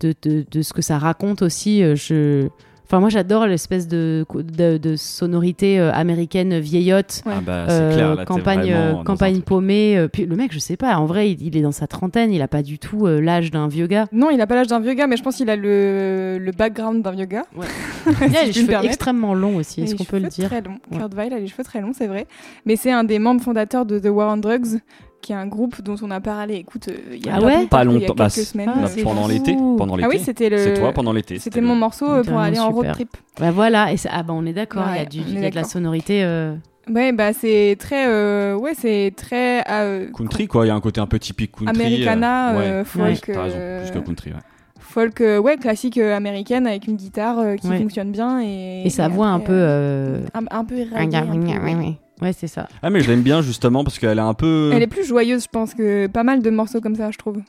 de, de, de ce que ça raconte aussi, je, Enfin, moi, j'adore l'espèce de, de, de sonorité euh, américaine vieillotte. Ouais. Ah bah, euh, clair, là, t'es campagne, euh, campagne paumée. puis le mec, je sais pas, en vrai, il, il est dans sa trentaine, il a pas du tout euh, l'âge d'un vieux gars. Non, il a pas l'âge d'un vieux gars, mais je pense qu'il a le, le background d'un vieux gars. Il a les me cheveux extrêmement longs aussi, Il a est-ce les qu'on peut le cheveux dire Très long. Ouais. Kurt Weill a les cheveux très longs, c'est vrai. Mais c'est un des membres fondateurs de The War on Drugs, qui est un groupe dont on a parlé. Écoute, euh, il y a Ah pas ouais longtemps, Pas il y a longtemps, quelques bah, semaines. Ah, Bah, pendant l'été. Pendant Ah l'été. oui, c'était le. C'est toi pendant l'été. C'était mon le- morceau euh, pour Vraiment aller en road super. trip. Bah voilà, et ça- ah bah on est d'accord, il y a, Ouais, il est y a de la sonorité. euh, Ouais, bah c'est très, euh, ouais, c'est très euh, Country, quoi. Il y a un côté un peu typique country. Americana, euh, ouais. euh, Ouais, folk, T'as raison, plus que country, ouais. folk, euh, ouais, classique euh, américaine avec une guitare euh, qui Ouais. fonctionne bien et, Et sa voix un peu. un, un peu éraillée, un peu, ouais. Ouais, c'est ça. Ah, mais je l'aime bien justement parce qu'elle est un peu. Elle est plus joyeuse, je pense que pas mal de morceaux comme ça, je trouve.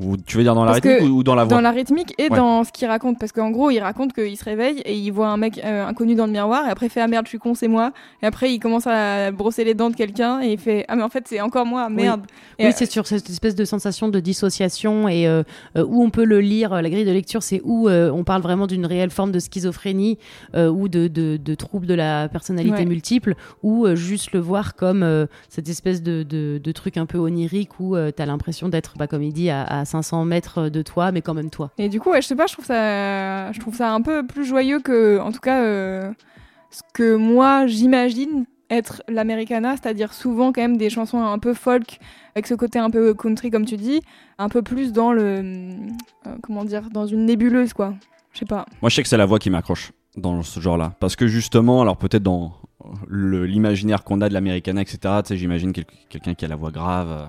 Ou- tu veux dire dans la Parce rythmique ou ou dans la voix Dans la rythmique et Ouais. dans ce qu'il raconte. Parce qu'en gros, il raconte qu'il se réveille et il voit un mec euh, inconnu dans le miroir et après il fait Ah merde, je suis con, c'est moi. Et après, il commence à brosser les dents de quelqu'un et il fait Ah mais en fait, c'est encore moi, merde. Oui, euh, c'est sur cette espèce de sensation de dissociation et euh, euh, où on peut le lire. La grille de lecture, c'est où euh, on parle vraiment d'une réelle forme de schizophrénie euh, ou de, de, de troubles de la personnalité Ouais. multiple, ou euh, juste le voir comme euh, cette espèce de, de, de truc un peu onirique où tu as l'impression d'être, bah, comme il dit, à, à 500 mètres de toi, mais quand même toi. Et du coup, ouais, je sais pas, je trouve ça, je trouve ça un peu plus joyeux que, en tout cas, euh, ce que moi j'imagine être l'Americana, c'est-à-dire souvent quand même des chansons un peu folk, avec ce côté un peu country comme tu dis, un peu plus dans le, euh, comment dire, dans une nébuleuse quoi. Je sais pas. Moi, je sais que c'est la voix qui m'accroche dans ce genre-là. Parce que justement, alors peut-être dans l'imaginaire qu'on a de l'Americana, etc., tu sais, j'imagine quel- quelqu'un qui a la voix grave. euh,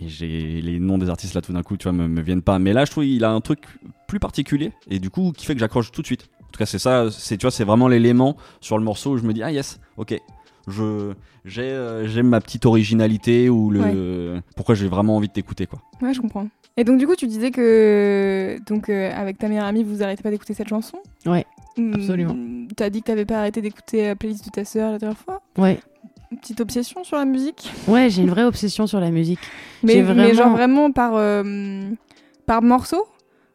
et j'ai les noms des artistes là tout d'un coup, tu vois, me, me viennent pas. Mais là, je trouve qu'il a un truc plus particulier et du coup qui fait que j'accroche tout de suite. En tout cas, c'est ça, c'est tu vois, c'est vraiment l'élément sur le morceau où je me dis ah yes, ok, je j'ai euh, j'aime ma petite originalité ou le pourquoi j'ai vraiment envie de t'écouter quoi. Ouais, je comprends. Et donc du coup, tu disais que donc euh, avec ta meilleure amie, vous arrêtez pas d'écouter cette chanson? Ouais, absolument. T'as dit que t'avais pas arrêté d'écouter la playlist de ta sœur la dernière fois? Ouais, Une petite obsession sur la musique? ouais j'ai une vraie obsession sur la musique. Mais, J'ai mais vraiment- genre vraiment par, euh, par morceau?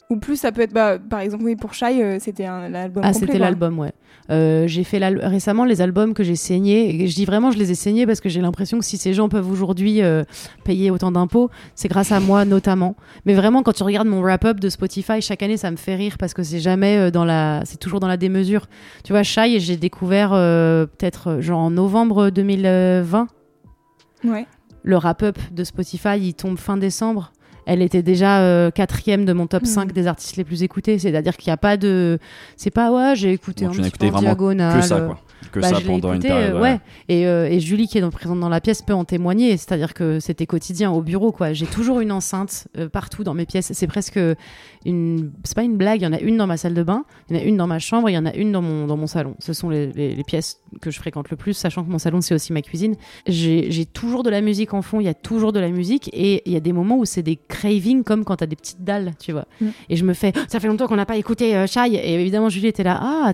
Ou plus ça peut être, bah, par exemple, oui, pour Shy, euh, c'était l'album Ah, c'était l'album, ouais. Euh, j'ai fait récemment les albums que j'ai saignés. Et je dis vraiment, je les ai saignés parce que j'ai l'impression que si ces gens peuvent aujourd'hui euh, payer autant d'impôts, c'est grâce à moi notamment. Mais vraiment, quand tu regardes mon wrap-up de Spotify, chaque année, ça me fait rire parce que c'est jamais dans la, c'est toujours dans la démesure. Tu vois, Shy, j'ai découvert peut-être genre en novembre 2020. Ouais. Le wrap-up de Spotify, il tombe fin décembre. Elle était déjà euh, quatrième de mon top Mhm. 5 des artistes les plus écoutés. C'est-à-dire qu'il n'y a pas de. C'est pas, ouais, j'ai écouté Bon, un petit peu écouté en diagonale. que ça euh, quoi. Que bah, ça je l'ai pendant écouté, une période. euh, ouais. Et, euh, et Julie, qui est donc présente dans la pièce, peut en témoigner. C'est-à-dire que c'était quotidien au bureau, quoi. J'ai toujours une enceinte euh, partout dans mes pièces. C'est presque une. C'est pas une blague. Il y en a une dans ma salle de bain, il y en a une dans ma chambre, il y en a une dans mon, dans mon salon. Ce sont les, les- les pièces que je fréquente le plus, sachant que mon salon, c'est aussi ma cuisine. J'ai toujours de la musique en fond, il y a toujours de la musique. Et il y a des moments où c'est des cravings, comme quand t'as des petites dalles, tu vois. Mm. Et je me fais, ça fait longtemps qu'on n'a pas écouté euh, Shai. Et évidemment, Julie était là. Ah,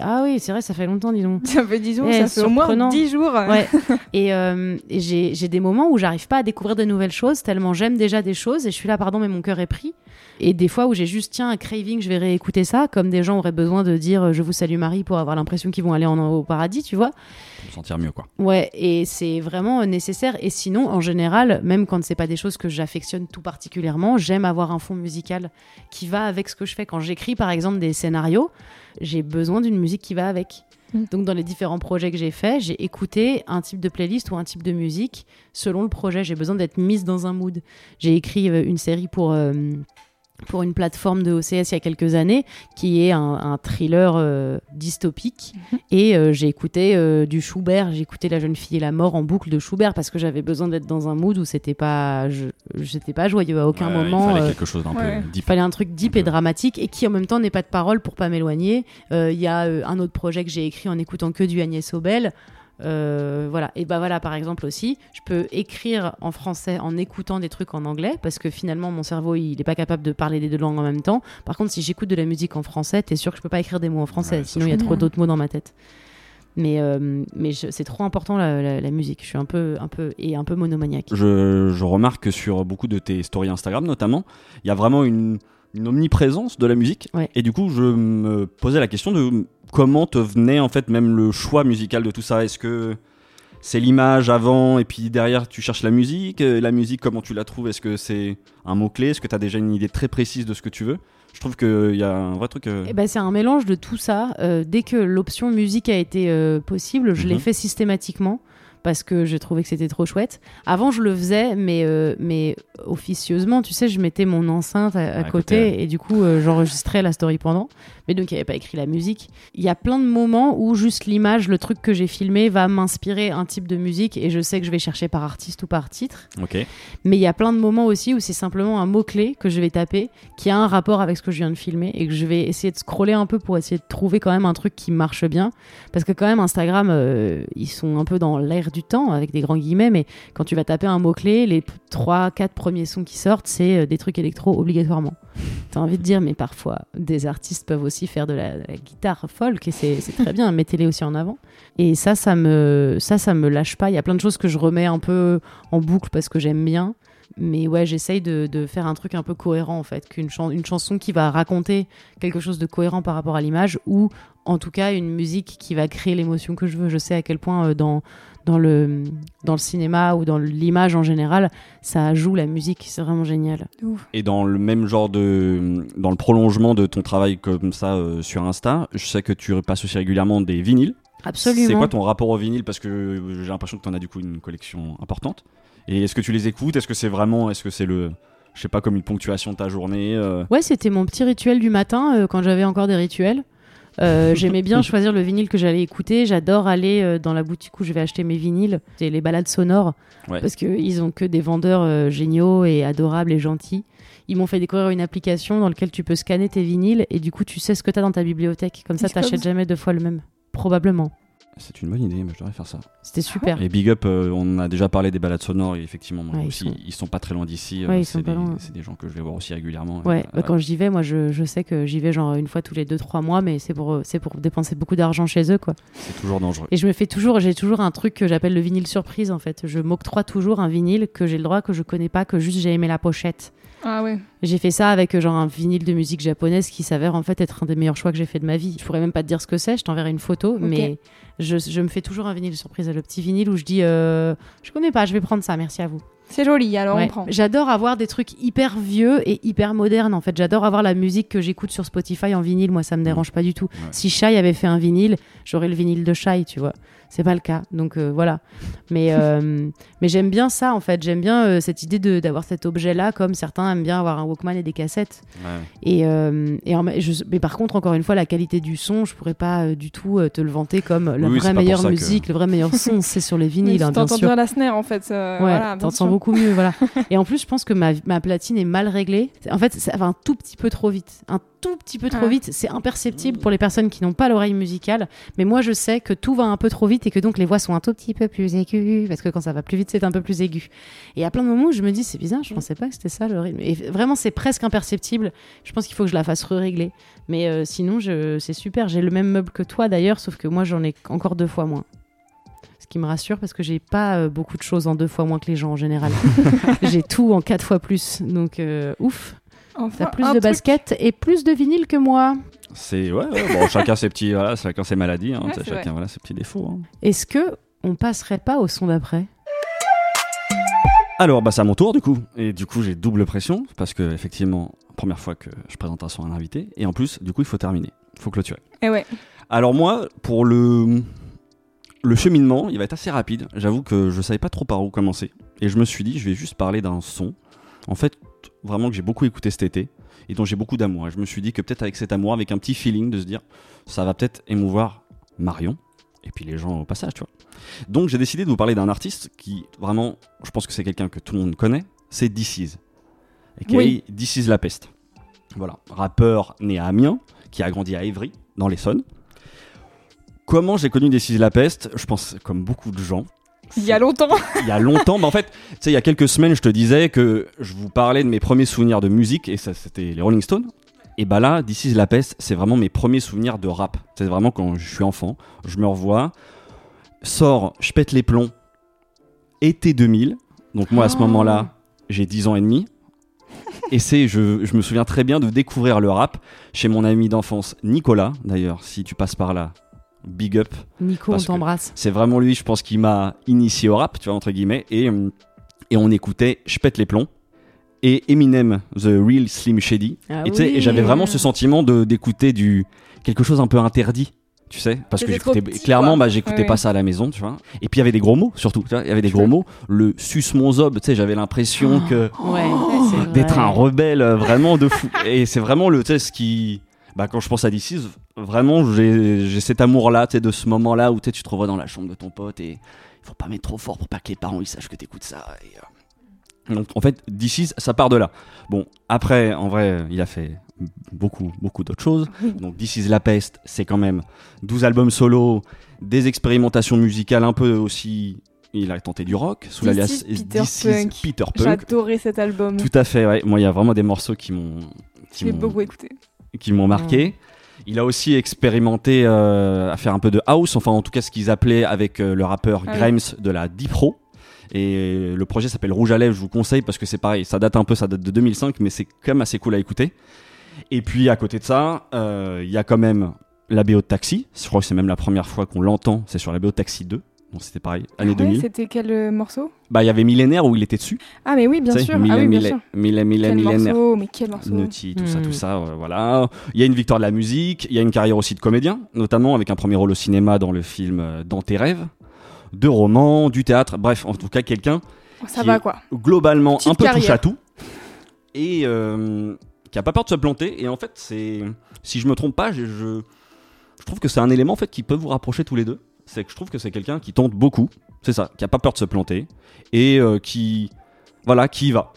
ah oui, c'est vrai, ça fait longtemps, dis donc. Ça fait 10 jours, Eh, ça fait au moins surprenant. 10 jours. Ouais. et euh, et j'ai des moments où j'arrive pas à découvrir de nouvelles choses, tellement j'aime déjà des choses. Et je suis là, pardon, mais mon cœur est pris. Et des fois où j'ai juste, tiens, un craving, je vais réécouter ça, comme des gens auraient besoin de dire euh, Je vous salue Marie pour avoir l'impression qu'ils vont aller en, au paradis, tu vois. Pour me sentir mieux quoi. Ouais, et c'est vraiment euh, nécessaire. Et sinon, en général, même quand c'est pas des choses que j'affectionne tout particulièrement, j'aime avoir un fond musical qui va avec ce que je fais. Quand j'écris, par exemple, des scénarios, j'ai besoin d'une musique qui va avec. Mm. Donc, dans les différents projets que j'ai faits, j'ai écouté un type de playlist ou un type de musique selon le projet. J'ai besoin d'être mise dans un mood. J'ai écrit euh, une série pour. euh, pour une plateforme de OCS il y a quelques années, qui est un, un thriller euh, dystopique. Et euh, j'ai écouté euh, du Schubert, j'ai écouté La jeune fille et la mort en boucle de Schubert parce que j'avais besoin d'être dans un mood où c'était pas, je- j'étais pas joyeux à aucun Ouais, moment. Il fallait quelque chose d'un ouais. peu il deep. fallait un truc deep Un et dramatique et qui en même temps n'est pas de parole pour pas m'éloigner. Euh, Il y a euh, un autre projet que j'ai écrit en écoutant que du Agnès Obel. Euh, voilà. Et bah voilà par exemple aussi je peux écrire en français en écoutant des trucs en anglais parce que finalement mon cerveau il est pas capable de parler les deux langues en même temps. Par contre si j'écoute de la musique en français t'es sûr que je peux pas écrire des mots en français. Ouais, sinon il y a trop d'autres mots dans ma tête. Mais euh, mais c'est trop important la, la- la musique. Je suis un peu un peu et un peu monomaniaque. Je, je remarque que sur beaucoup de tes stories Instagram notamment, il y a vraiment une, une omniprésence de la musique. Ouais. Et du coup, je me posais la question de comment te venait en fait même le choix musical de tout ça. Est-ce que c'est l'image avant et puis derrière tu cherches la musique? La musique, comment tu la trouves? Est-ce que c'est un mot-clé? Est-ce que tu as déjà une idée très précise de ce que tu veux? Je trouve qu'il y a un vrai truc. euh, ben, c'est un mélange de tout ça. Euh, dès que l'option musique a été euh, possible, je l'ai Mhm. fait systématiquement parce que j'ai trouvé que c'était trop chouette. Avant, je le faisais, mais, euh, mais officieusement, tu sais, je mettais mon enceinte à, à À côté, côté, et du coup, euh, j'enregistrais la story pendant. Mais donc, il n'y avait pas écrit la musique. Il y a plein de moments où juste l'image, le truc que j'ai filmé, va m'inspirer un type de musique et je sais que je vais chercher par artiste ou par titre. Ok. Mais il y a plein de moments aussi où c'est simplement un mot-clé que je vais taper qui a un rapport avec ce que je viens de filmer et que je vais essayer de scroller un peu pour essayer de trouver quand même un truc qui marche bien. Parce que quand même, Instagram, euh, ils sont un peu dans l'air du temps, avec des grands guillemets, mais quand tu vas taper un mot-clé, les 3-4 premiers sons qui sortent, c'est euh, des trucs électro obligatoirement. T'as envie de dire, mais parfois, des artistes peuvent aussi faire de la, de la guitare folk et c'est c'est très bien, mettez-les aussi en avant. Et ça, ça me, ça, ça me lâche pas. Il y a plein de choses que je remets un peu en boucle parce que j'aime bien. Mais ouais, j'essaye de, de faire un truc un peu cohérent en fait, qu'une chan- une chanson qui va raconter quelque chose de cohérent par rapport à l'image ou en tout cas une musique qui va créer l'émotion que je veux. Je sais à quel point euh, dans, dans, le, dans le cinéma ou dans l'image en général, ça joue la musique, c'est vraiment génial. Ouf. Et dans le même genre de. Dans le prolongement de ton travail comme ça euh, sur Insta, je sais que tu passes aussi régulièrement des vinyles. Absolument. C'est quoi ton rapport au vinyle? Parce que j'ai l'impression que tu en as du coup une collection importante. Et est-ce que tu les écoutes? Est-ce que c'est vraiment. Est-ce que c'est le. Je sais pas, comme une ponctuation de ta journée euh, Ouais, c'était mon petit rituel du matin euh, quand j'avais encore des rituels. Euh, J'aimais bien choisir le vinyle que j'allais écouter. J'adore aller euh, dans la boutique où je vais acheter mes vinyles. C'est les balades sonores. Ouais. Parce qu'ils ont que des vendeurs euh, géniaux et adorables et gentils. Ils m'ont fait découvrir une application dans laquelle tu peux scanner tes vinyles et du coup tu sais ce que tu as dans ta bibliothèque. Comme ça, t'achètes jamais deux fois le même. Probablement. C'est une bonne idée, mais je devrais faire ça. C'était super. Et Big Up, euh, on a déjà parlé des balades sonores, et effectivement, moi Ouais, ils aussi, sont- ils sont pas très loin d'ici. euh, Ouais, ils c'est des, loin. c'est des gens que je vais voir aussi régulièrement. Ouais, Euh, bah, quand j'y vais, moi je, je sais que j'y vais genre une fois tous les 2-3 mois, mais c'est pour, pour dépenser beaucoup d'argent chez eux quoi. c'est toujours dangereux. Et je me fais toujours, j'ai toujours un truc que j'appelle le vinyle surprise en fait. Je m'octroie toujours un vinyle que j'ai le droit, que je connais pas, que juste j'ai aimé la pochette. Ah ouais. J'ai fait ça avec euh, genre un vinyle de musique japonaise qui s'avère en fait être un des meilleurs choix que j'ai fait de ma vie. Je pourrais même pas te dire ce que c'est, je t'enverrai une photo, mais je, je me fais toujours un vinyle surprise, le petit vinyle où je dis euh, je connais pas, je vais prendre ça, merci à vous. C'est joli, alors Ouais. on prend. J'adore avoir des trucs hyper vieux et hyper modernes en fait. J'adore avoir la musique que j'écoute sur Spotify en vinyle, moi ça me dérange pas du tout. Ouais. Si Shai avait fait un vinyle, j'aurais le vinyle de Shai, tu vois. C'est pas le cas, donc euh, voilà. Mais, euh, mais j'aime bien ça en fait. J'aime bien euh, cette idée de- d'avoir cet objet-là, comme certains aiment bien avoir un Walkman et des cassettes. Ouais. Et, euh, et en- je- mais par contre, encore une fois, la qualité du son, je pourrais pas euh, du tout euh, te le vanter comme la Oui, vraie meilleure que- musique, le vrai meilleur son, c'est sur les vinyles, tu hein, t'entends bien la snare en fait. euh, Ouais, voilà, t'entends beaucoup mieux, voilà. Et en plus, je pense que ma, ma platine est mal réglée. En fait, ça va un tout petit peu trop vite. Un tout petit peu trop vite. C'est imperceptible pour les personnes qui n'ont pas l'oreille musicale. Mais moi, je sais que tout va un peu trop vite et que donc les voix sont un tout petit peu plus aiguës. Parce que quand ça va plus vite, c'est un peu plus aigu. Et à plein de moments où je me dis, c'est bizarre, je pensais pas que c'était ça le rythme. Et vraiment, c'est presque imperceptible. Je pense qu'il faut que je la fasse régler Mais euh, sinon, je... c'est super. J'ai le même meuble que toi d'ailleurs, sauf que moi, j'en ai encore deux fois moins. Ce qui me rassure parce que j'ai pas euh, beaucoup de choses en deux fois moins que les gens en général. j'ai tout en quatre fois plus. Donc, euh, ouf. Enfin, T'as plus de truc- baskets et plus de vinyle que moi. C'est ouais, ouais, bon, chacun ses petits, voilà, chacun ses maladies, hein, Ouais, t'as c'est chacun vrai. voilà ses petits défauts. hein. Est-ce que on passerait pas au son d'après? Alors, bah, c'est à mon tour du coup, et du coup j'ai double pression parce que effectivement, première fois que je présente un son à un invité, et en plus, du coup, il faut terminer, il faut clôturer. Eh ouais. Alors moi, pour le le cheminement, il va être assez rapide. J'avoue que je savais pas trop par où commencer, et je me suis dit, je vais juste parler d'un son, en fait, vraiment que j'ai beaucoup écouté cet été et dont j'ai beaucoup d'amour. Et je me suis dit que peut-être avec cet amour, avec un petit feeling de se dire, ça va peut-être émouvoir Marion et puis les gens au passage, tu vois. Donc j'ai décidé de vous parler d'un artiste qui vraiment, je pense que c'est quelqu'un que tout le monde connaît, c'est DC's. Et Oui. DC's La Peste. Voilà, rappeur né à Amiens, qui a grandi à Évry, dans l'Essonne. Comment j'ai connu DC's La Peste? Je pense comme beaucoup de gens. Il y a longtemps. Il y a longtemps, mais en fait, tu sais, il y a quelques semaines, je te disais que je vous parlais de mes premiers souvenirs de musique, et ça, c'était les Rolling Stones. Et bah là, This is la peste, c'est vraiment mes premiers souvenirs de rap. C'est vraiment quand je suis enfant, je me revois, sort, je pète les plombs, été 2000. Donc moi, à ce Oh. moment-là, j'ai 10 ans et demi. Et c'est, je, je me souviens très bien de découvrir le rap chez mon ami d'enfance Nicolas. D'ailleurs, si tu passes par là, big up. Nico, on t'embrasse. C'est vraiment lui, je pense, qui m'a initié au rap, tu vois, entre guillemets. Et, hum, et on écoutait Je pète les plombs et Eminem, The Real Slim Shady. Ah et oui. j'avais vraiment ce sentiment de d'écouter du quelque chose un peu interdit. Tu sais, parce que j'écoutais clairement, bah j'écoutais pas ça à la maison, tu vois. Et puis il y avait des gros mots surtout, il y avait des gros mots. Le sus mon zob, tu sais, j'avais l'impression que Ouais, d'être un rebelle euh, vraiment de fou. Et c'est vraiment le, tu sais, ce qui. Bah, quand je pense à DC, vraiment, j'ai j'ai cet amour-là, de ce moment-là où tu te revois dans la chambre de ton pote et il faut pas mettre trop fort pour pas que les parents ils sachent que t'écoutes ça. Et, euh, Donc, en fait, DC, ça part de là. Bon, après, en vrai, il a fait beaucoup, beaucoup d'autres choses. Donc, This is La Peste, c'est quand même 12 albums solo, des expérimentations musicales un peu aussi. Il a tenté du rock sous This l'alias Peter This Punk. Peter Punk. J'adorais cet album. Tout à fait, ouais. Moi, il y a vraiment des morceaux qui m'ont m'ont beaucoup écouté. Qui m'ont marqué. Il a aussi expérimenté euh, à faire un peu de house, enfin en tout cas ce qu'ils appelaient avec euh, le rappeur Ah oui. Grimes de la Deep Pro. Et le projet s'appelle Rouge à lèvres, je vous conseille parce que c'est pareil, ça date un peu, ça date de 2005, mais c'est quand même assez cool à écouter. Et puis à côté de ça, euh, il y a quand même la BO de Taxi. Je crois que c'est même la première fois qu'on l'entend, c'est sur la BO de Taxi 2. Donc c'était pareil, année Ah ouais, 2000. C'était quel euh, morceau? Bah il y avait Millénaire où il était dessus. Ah mais oui, bien sûr. Ah Mille- oui, bien Mille- sûr. Mille- Mille- Quel Millénaire. morceau, mais quel morceau. Nutty, tout ça, Hmm. tout ça, euh, voilà. Il y a une victoire de la musique, il y a une carrière aussi de comédien, notamment avec un premier rôle au cinéma dans le film euh, Dans tes rêves, de romans, du théâtre, bref, en tout cas quelqu'un Oh, Ça qui va est- quoi. globalement Petite un peu touche carrière. à tout et euh, qui a pas peur de se planter. Et en fait, c'est, si je me trompe pas, je, je, je trouve que c'est un élément en fait qui peut vous rapprocher tous les deux. C'est que je trouve que c'est quelqu'un qui tente beaucoup, c'est ça, qui a pas peur de se planter et euh, qui, voilà, qui y va.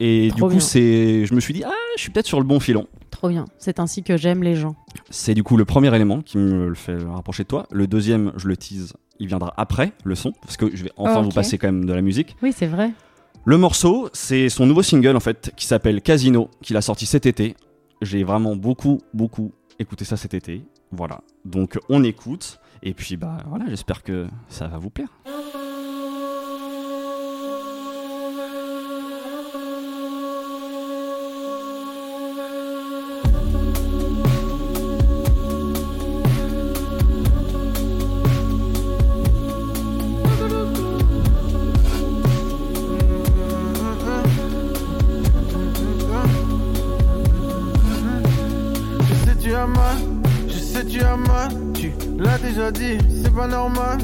Et Trop du coup, c'est, je me suis dit, ah, je suis peut-être sur le bon filon. Trop bien. C'est ainsi que j'aime les gens. C'est du coup le premier élément qui me le fait rapprocher de toi. Le deuxième, je le tease, il viendra après le son, parce que je vais enfin vous passer quand même de la musique. Oui, c'est vrai. Le morceau, c'est son nouveau single en fait, qui s'appelle Casino, qu'il a sorti cet été. J'ai vraiment beaucoup, beaucoup écouté ça cet été. Voilà. Donc on écoute, et puis bah voilà, j'espère que ça va vous plaire. Déjà dit, c'est pas normal,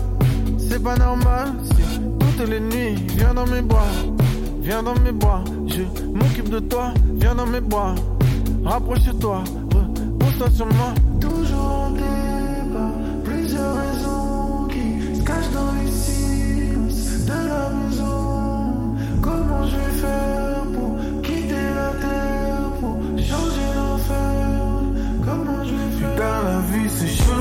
c'est pas normal, si toutes les nuits, viens dans mes bras, viens dans mes bras, je m'occupe de toi, viens dans mes bras, rapproche-toi, repose-toi sur moi. Toujours en débat, plusieurs raisons qui se cachent dans les silences de la maison. Comment je vais faire pour quitter la terre, pour changer l'enfer? Comment je vais faire? Dans la vie, c'est chelou,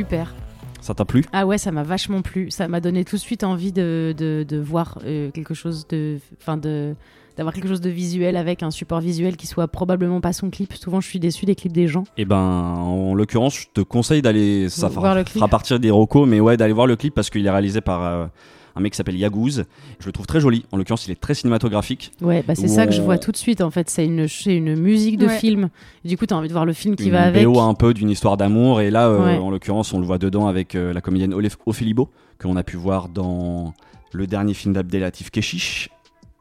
super. Ça t'a plu? Ah ouais, ça m'a vachement plu. Ça m'a donné tout de suite envie de, de, de voir euh, quelque chose de. Enfin, de d'avoir quelque chose de visuel avec un support visuel qui soit probablement pas son clip. Souvent, je suis déçue des clips des gens. Et ben, en l'occurrence, je te conseille d'aller, ça Voir fera, le clip. fera partir des rocos, mais ouais, d'aller voir le clip parce qu'il est réalisé par euh, un mec qui s'appelle Yagooz. Je le trouve très joli. En l'occurrence, il est très cinématographique. Ouais, bah c'est ça que je vois tout de suite en fait. C'est une, c'est une musique de Ouais. film. Du coup, t'as envie de voir le film qui une va avec. BO un peu d'une histoire d'amour. Et là, euh, Ouais. en l'occurrence, on le voit dedans avec euh, la comédienne Beau, que l'on a pu voir dans le dernier film d'Abdelatif Keshish.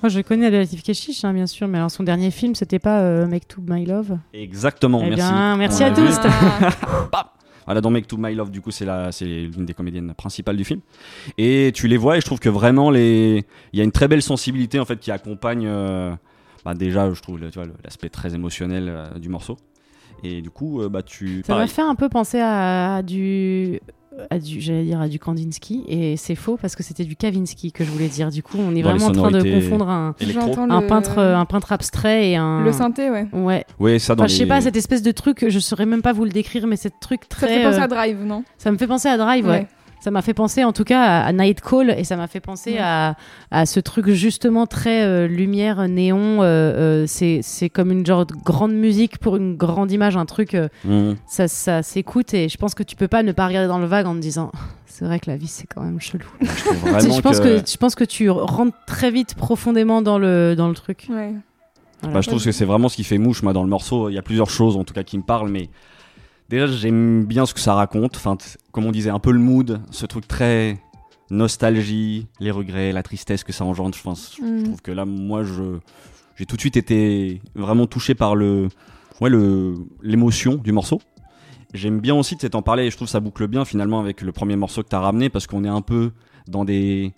Moi, je connais Adelatif Keshish, hein, bien sûr, mais alors son dernier film, c'était pas euh, Make to My Love? Exactement, Eh merci. bien, merci On à tous. Ah, Voilà, dans Make to My Love, du coup, c'est la, l'une des comédiennes principales du film. Et tu les vois, et je trouve que vraiment, les, il y a une très belle sensibilité en fait qui accompagne. euh, bah, déjà, je trouve l'aspect très émotionnel euh, du morceau. Et du coup, euh, bah tu. Ça m'a fait un peu penser à, à du. À du, j'allais dire à du Kandinsky et c'est faux parce que c'était du Kavinsky que je voulais dire. Du coup, on est Dans vraiment en train de confondre un, le- peintre, un peintre abstrait et un. Le synthé, ouais. Ouais. Ouais, ça dans Enfin, je sais pas, cette espèce de truc, je saurais même pas vous le décrire, mais cette truc Ça très. fait penser euh, à Drive, non? Ça me fait penser à Drive, ouais. Ouais. Ça m'a fait penser en tout cas à, à Night Call et ça m'a fait penser Ouais. à, à ce truc justement très euh, lumière, néon. euh, euh, c'est c'est comme une genre de grande musique pour une grande image, un truc, euh, Mhm. ça, ça s'écoute et je pense que tu peux pas ne pas regarder dans le vague en te disant c'est vrai que la vie c'est quand même chelou. Je pense que- que... je pense que tu rentres très vite profondément dans le, dans le truc. Ouais. Voilà. Bah, je trouve que c'est vraiment ce qui fait mouche moi dans le morceau. Il y a plusieurs choses en tout cas qui me parlent, mais déjà j'aime bien ce que ça raconte. Enfin, comme on disait, un peu le mood, ce truc très nostalgie, les regrets, la tristesse que ça engendre. Je pense, je Mm. trouve que là, moi, je j'ai tout de suite été vraiment touché par le ouais le l'émotion du morceau. J'aime bien aussi de t'en parler et je trouve que ça boucle bien finalement avec le premier morceau que tu as ramené parce qu'on est un peu dans des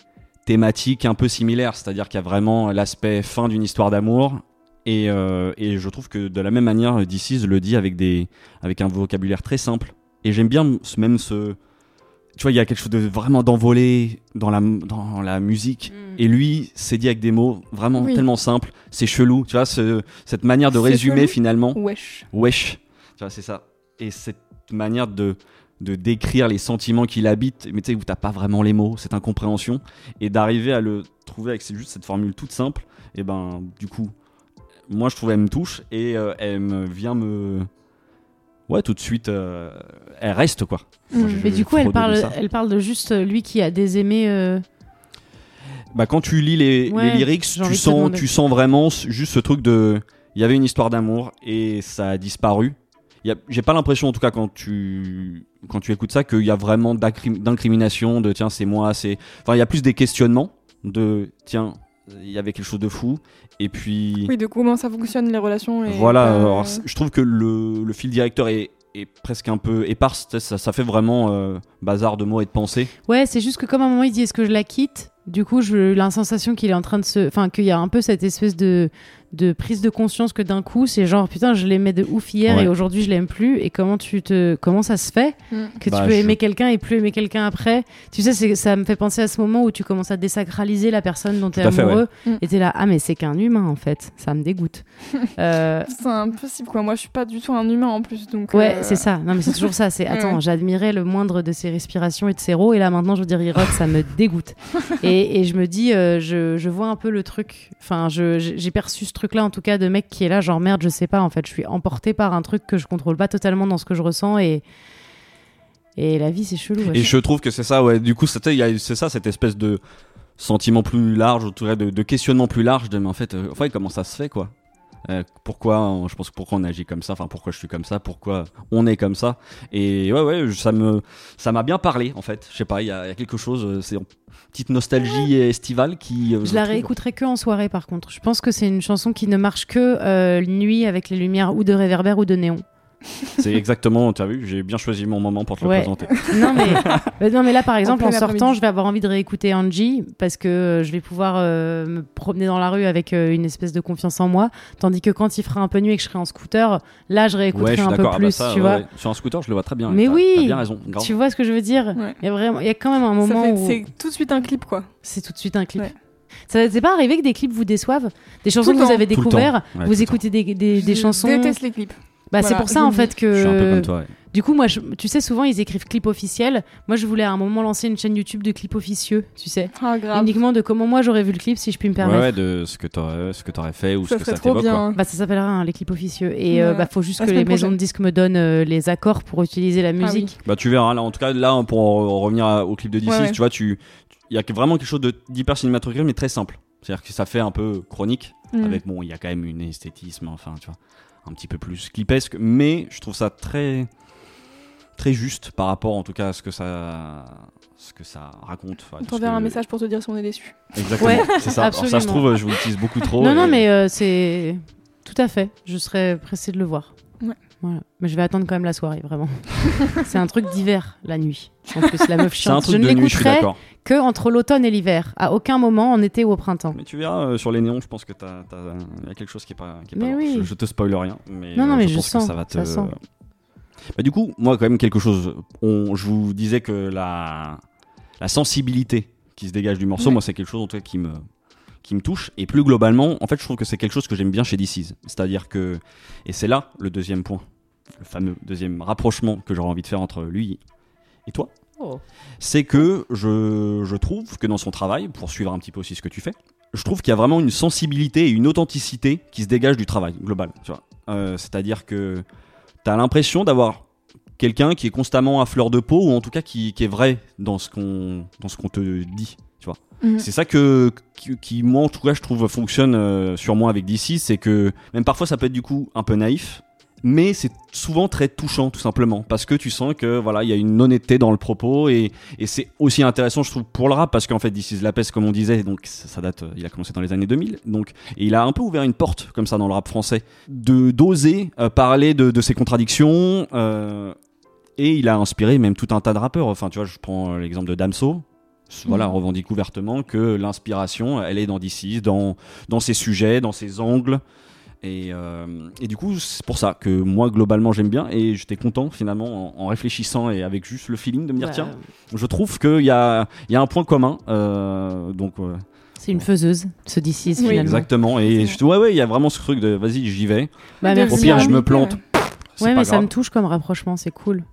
thématiques un peu similaires, c'est-à-dire qu'il y a vraiment l'aspect fin d'une histoire d'amour et, euh, et je trouve que de la même manière DC's le dit avec des avec un vocabulaire très simple et j'aime bien ce- même ce tu vois il y a quelque chose de vraiment d'envolé dans la dans la musique Mm. et lui c'est dit avec des mots vraiment Oui. tellement simples c'est chelou tu vois ce- cette manière de résumer chelou finalement Wesh. wesh tu vois c'est ça et cette manière de de décrire les sentiments qui l'habitent mais tu sais où t'as pas vraiment les mots cette incompréhension et d'arriver à le trouver avec juste cette formule toute simple et ben du coup moi je trouve elle me touche et euh, elle me vient me ouais tout de suite euh, elle reste quoi Moi, Mm. Mais du coup, elle parle, elle parle de juste euh, lui qui a des aimés. euh, bah quand tu lis les, Ouais, les lyrics tu sens tu sens vraiment juste ce truc de il y avait une histoire d'amour et ça a disparu j'ai pas l'impression en tout cas quand tu quand tu écoutes ça qu'il y a vraiment d'incrimination de tiens c'est moi c'est enfin il y a plus des questionnements de tiens il y avait quelque chose de fou et puis Oui, de comment ça fonctionne les relations. Et voilà alors, c- je trouve que le, le fil directeur est, est presque un peu sais, ça, ça fait vraiment euh, bazar de mots et de pensées Ouais, c'est juste que comme à un moment il dit est-ce que je la quitte? Du coup, je la sensation qu'il est en train de se, enfin qu'il y a un peu cette espèce de de prise de conscience que d'un coup c'est genre putain je l'aimais de ouf hier Ouais. et aujourd'hui je l'aime plus et comment tu te comment ça se fait Mm. que Bah, tu peux je- aimer quelqu'un et plus aimer quelqu'un après? Tu sais ça me fait penser à ce moment où tu commences à désacraliser la personne dont tu es à fait, amoureux ouais. Mm. et t'es là ah mais c'est qu'un humain en fait ça me dégoûte Euh, C'est impossible, quoi. Moi, je suis pas du tout un humain en plus, donc. Ouais, euh, c'est ça. Non, mais c'est toujours ça. C'est attends, ouais. j'admirais le moindre de ses respirations et de ses rots, et là maintenant, je veux dire, il rote, ça me dégoûte. et, et je me dis, euh, je, je vois un peu le truc. Enfin, je- j'ai perçu ce truc-là, en tout cas, de mec qui est là, genre merde, je sais pas. En fait, je suis emporté par un truc que je contrôle pas totalement dans ce que je ressens, et et la vie, c'est chelou. ouais. Et je trouve que c'est ça, ouais. Du coup, c'était- il y a- c'est ça, cette espèce de sentiment plus large, cas de, de questionnement plus large de, mais en fait, euh, enfin, comment ça se fait, quoi? Euh, Pourquoi, on- je pense pourquoi on agit comme ça, enfin, pourquoi je suis comme ça, pourquoi on est comme ça. Et ouais, ouais, ça me, ça m'a bien parlé, en fait. Je sais pas, il y, y a quelque chose, euh, c'est une petite nostalgie estivale qui. euh, Je la réécouterai que en soirée, par contre. Je pense que c'est une chanson qui ne marche que euh, nuit avec les lumières ou de réverbère ou de néon. C'est exactement, tu as vu, j'ai bien choisi mon moment pour te Ouais. le présenter. Non mais, euh, non mais là par exemple en, sortant je vais avoir envie de réécouter Angie parce que euh, je vais pouvoir euh, me promener dans la rue avec euh, une espèce de confiance en moi tandis que quand il fera un peu nuit et que je serai en scooter là je Ouais, réécouterai je un peu. Ah bah plus ça, tu ouais, vois. Sur un scooter, je le vois très bien. Mais oui. T'as bien raison. tu vois ce que je veux dire? Ouais. il y a vraiment il y a quand même un moment fait- où C'est tout de suite un clip, quoi. c'est tout de suite un clip Ouais. ça c'est pas arrivé que des clips vous déçoivent? Des chansons que vous avez Tout le découvert temps. Ouais, tout vous écoutez des, des, des Je chansons? déteste les clips. Bah c'est pour ça en fait que Je suis un peu comme toi. ouais. Du coup, moi, je- tu sais, souvent, ils écrivent clip officiel. Moi, je voulais à un moment lancer une chaîne YouTube de clips officieux, tu sais. Ah, grave. Uniquement de comment moi j'aurais vu le clip, si je puis me Ouais, permettre. ouais, de ce que t'aurais, ce que t'aurais fait ou Ça ce que serait ça trop t'évoque. Bah, ça s'appellera hein, les clips officieux. Et euh, Voilà. bah, faut juste La que les maisons prochaine. de disques me donnent euh, les accords pour utiliser la Ah oui. musique. Bah tu verras là en tout cas là pour en revenir à- au clip de DC Ouais, ouais. tu vois tu il y a vraiment quelque chose de d'hyper cinématographique mais très simple c'est-à-dire que ça fait un peu chronique Mm. avec bon il y a quand même une esthétisme enfin tu vois un petit peu plus clipesque mais je trouve ça très très juste par rapport en tout cas à ce que ça ce que ça raconte Enfin, On t'enverra que- un message pour te dire si on est déçu. exactement Ouais, c'est ça Alors, ça se trouve je vous utilise beaucoup trop non, non, mais euh, c'est tout à fait. Je serais pressée de le voir. Voilà. Mais je vais attendre quand même la soirée, vraiment. c'est un truc d'hiver, la nuit. En plus, la meuf C'est un chiante. truc Je ne de nuit, je suis l'écouterai d'accord. que entre l'automne et l'hiver. À aucun moment, en été ou au printemps. Mais tu verras euh, sur les néons, je pense que il y a quelque chose qui est pas. Qui est pas Mais là. oui. Je, je te spoil rien, mais, Non, non, euh, mais je je pense sens, que ça va te. ça sent. Bah, du coup, moi quand même quelque chose. On, je vous disais que la la sensibilité qui se dégage du morceau, Ouais. moi c'est quelque chose en tout cas qui me qui me touche et plus globalement, en fait, je trouve que c'est quelque chose que j'aime bien chez DC's. C'est-à-dire que et c'est là le deuxième point, le fameux deuxième rapprochement que j'aurais envie de faire entre lui et toi Oh. c'est que je, je trouve que dans son travail, pour suivre un petit peu aussi ce que tu fais, je trouve qu'il y a vraiment une sensibilité et une authenticité qui se dégage du travail global. tu vois. Euh, C'est-à-dire que tu as l'impression d'avoir quelqu'un qui est constamment à fleur de peau ou en tout cas qui, qui est vrai dans ce qu'on dans ce qu'on te dit. Tu vois. Mhm. C'est ça que qui, qui, moi en tout cas je trouve fonctionne euh, sur moi avec DC, c'est que même parfois ça peut être du coup un peu naïf, mais c'est souvent très touchant tout simplement parce que tu sens que voilà il y a une honnêteté dans le propos et, et c'est aussi intéressant je trouve pour le rap parce qu'en fait This is la peste comme on disait donc ça, ça date euh, il a commencé dans les années 2000 donc et il a un peu ouvert une porte comme ça dans le rap français de d'oser euh, parler de, de ses contradictions euh, et il a inspiré même tout un tas de rappeurs enfin tu vois je prends l'exemple de Damso voilà, Mhm. revendique ouvertement que l'inspiration, elle est dans DC, dans, dans ses sujets, dans ses angles. Et, euh, et du coup, c'est pour ça que moi, globalement, j'aime bien. Et j'étais content, finalement, en, en réfléchissant et avec juste le feeling de me dire, Bah, tiens, je trouve qu'il y a, il y a un point commun. euh, donc, euh, C'est une faiseuse, ce DC Oui. finalement. exactement. Et je, ouais, ouais, il y a vraiment ce truc de, vas-y, j'y vais. Bah, merci. Au pire, je me plante. ouais. Mais ça grave. me touche comme rapprochement, c'est cool.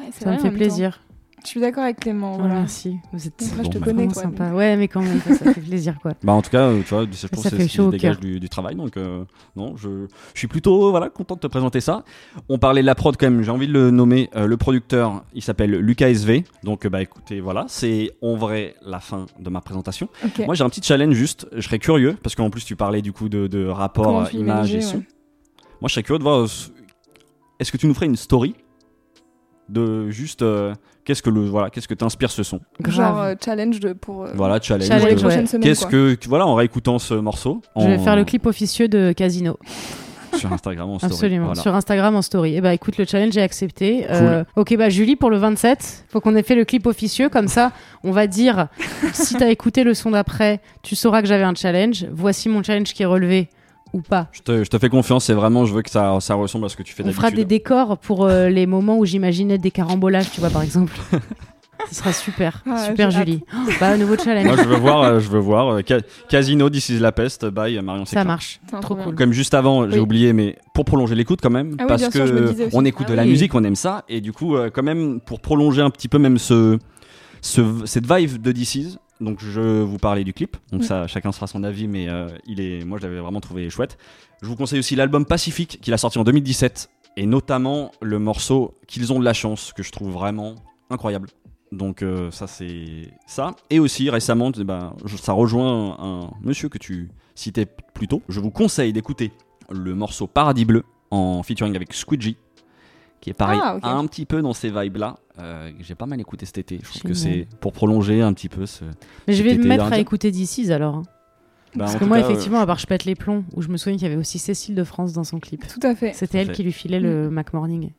Ouais, Ça me vrai, fait plaisir. temps. Je suis d'accord avec Clément. Oh, Voilà. merci. Vous êtes là, je te connais, quoi. sympa. Ouais, mais quand même, ça fait plaisir, quoi. Bah en tout cas, tu vois, je Ça que fait c'est ce qui dégage du, du travail. Donc euh, non, je, je suis plutôt voilà content de te présenter ça. On parlait de la prod quand même. J'ai envie de le nommer. Euh, le producteur, il s'appelle Lucas SV. Donc euh, bah écoutez, voilà, c'est en vrai la fin de ma présentation. Moi j'ai un petit challenge juste. Je serais curieux parce qu'en plus tu parlais du coup de, de rapport image et son. ouais. Moi je serais curieux de voir. ce- Est-ce que tu nous ferais une story de juste euh, qu'est-ce que le voilà qu'est-ce que t'inspire ce son? Genre euh, challenge de, pour, euh, Voilà challenge. Challenge, pour les de- ouais. prochaines semaines. Qu'est-ce que tu- voilà en réécoutant ce morceau. Je vais faire le clip officieux de Casino. sur Instagram en story. Absolument. Voilà. Sur Instagram en story. Et bah écoute, le challenge est accepté. Euh, ok, bah Julie, pour le 27, faut qu'on ait fait le clip officieux. Comme ça, on va dire, si t'as écouté le son d'après, tu sauras que j'avais un challenge. Voici mon challenge qui est relevé ou pas. Je te, je te fais confiance, c'est vraiment, je veux que ça, ça ressemble à ce que tu fais On fera des d'habitude. décors pour euh, les moments où j'imaginais des carambolages, tu vois, par exemple. Ce sera super. Ah, super. Julie. Oh, bah, nouveau challenge. Moi, je veux voir, euh, je veux voir euh, Ca- Casino, This is la peste, by Marion ça marche. Trop cool. Comme juste avant, j'ai Oui. oublié, mais pour prolonger l'écoute quand même, Ah oui, parce sûr, que on écoute Ah de la oui. musique, on aime ça, et du coup, euh, quand même, pour prolonger un petit peu même ce, ce- cette vibe de DC's, donc je vous parlais du clip, donc Oui. ça, chacun se fera son avis, mais euh, il est, moi, je l'avais vraiment trouvé chouette. Je vous conseille aussi l'album Pacifique qu'il a sorti en 2017, et notamment le morceau Qu'ils ont de la chance, que je trouve vraiment incroyable. Donc euh, ça c'est ça. Et aussi récemment, eh ben, ça rejoint un, un monsieur que tu citais plus tôt. Je vous conseille d'écouter le morceau Paradis Bleu en featuring avec Squidgy, qui est pareil Ah, un petit peu dans ces vibes-là. euh, J'ai pas mal écouté cet été. Je trouve que c'est pour prolonger un petit peu ce... Mais je vais me mettre à écouter DC's alors. hein. Bah, Parce que moi, cas, euh, effectivement, à part Je pète les plombs, où je me souviens qu'il y avait aussi Cécile de France dans son clip. Tout à fait. C'était elle fait. qui lui filait le Mac Morning.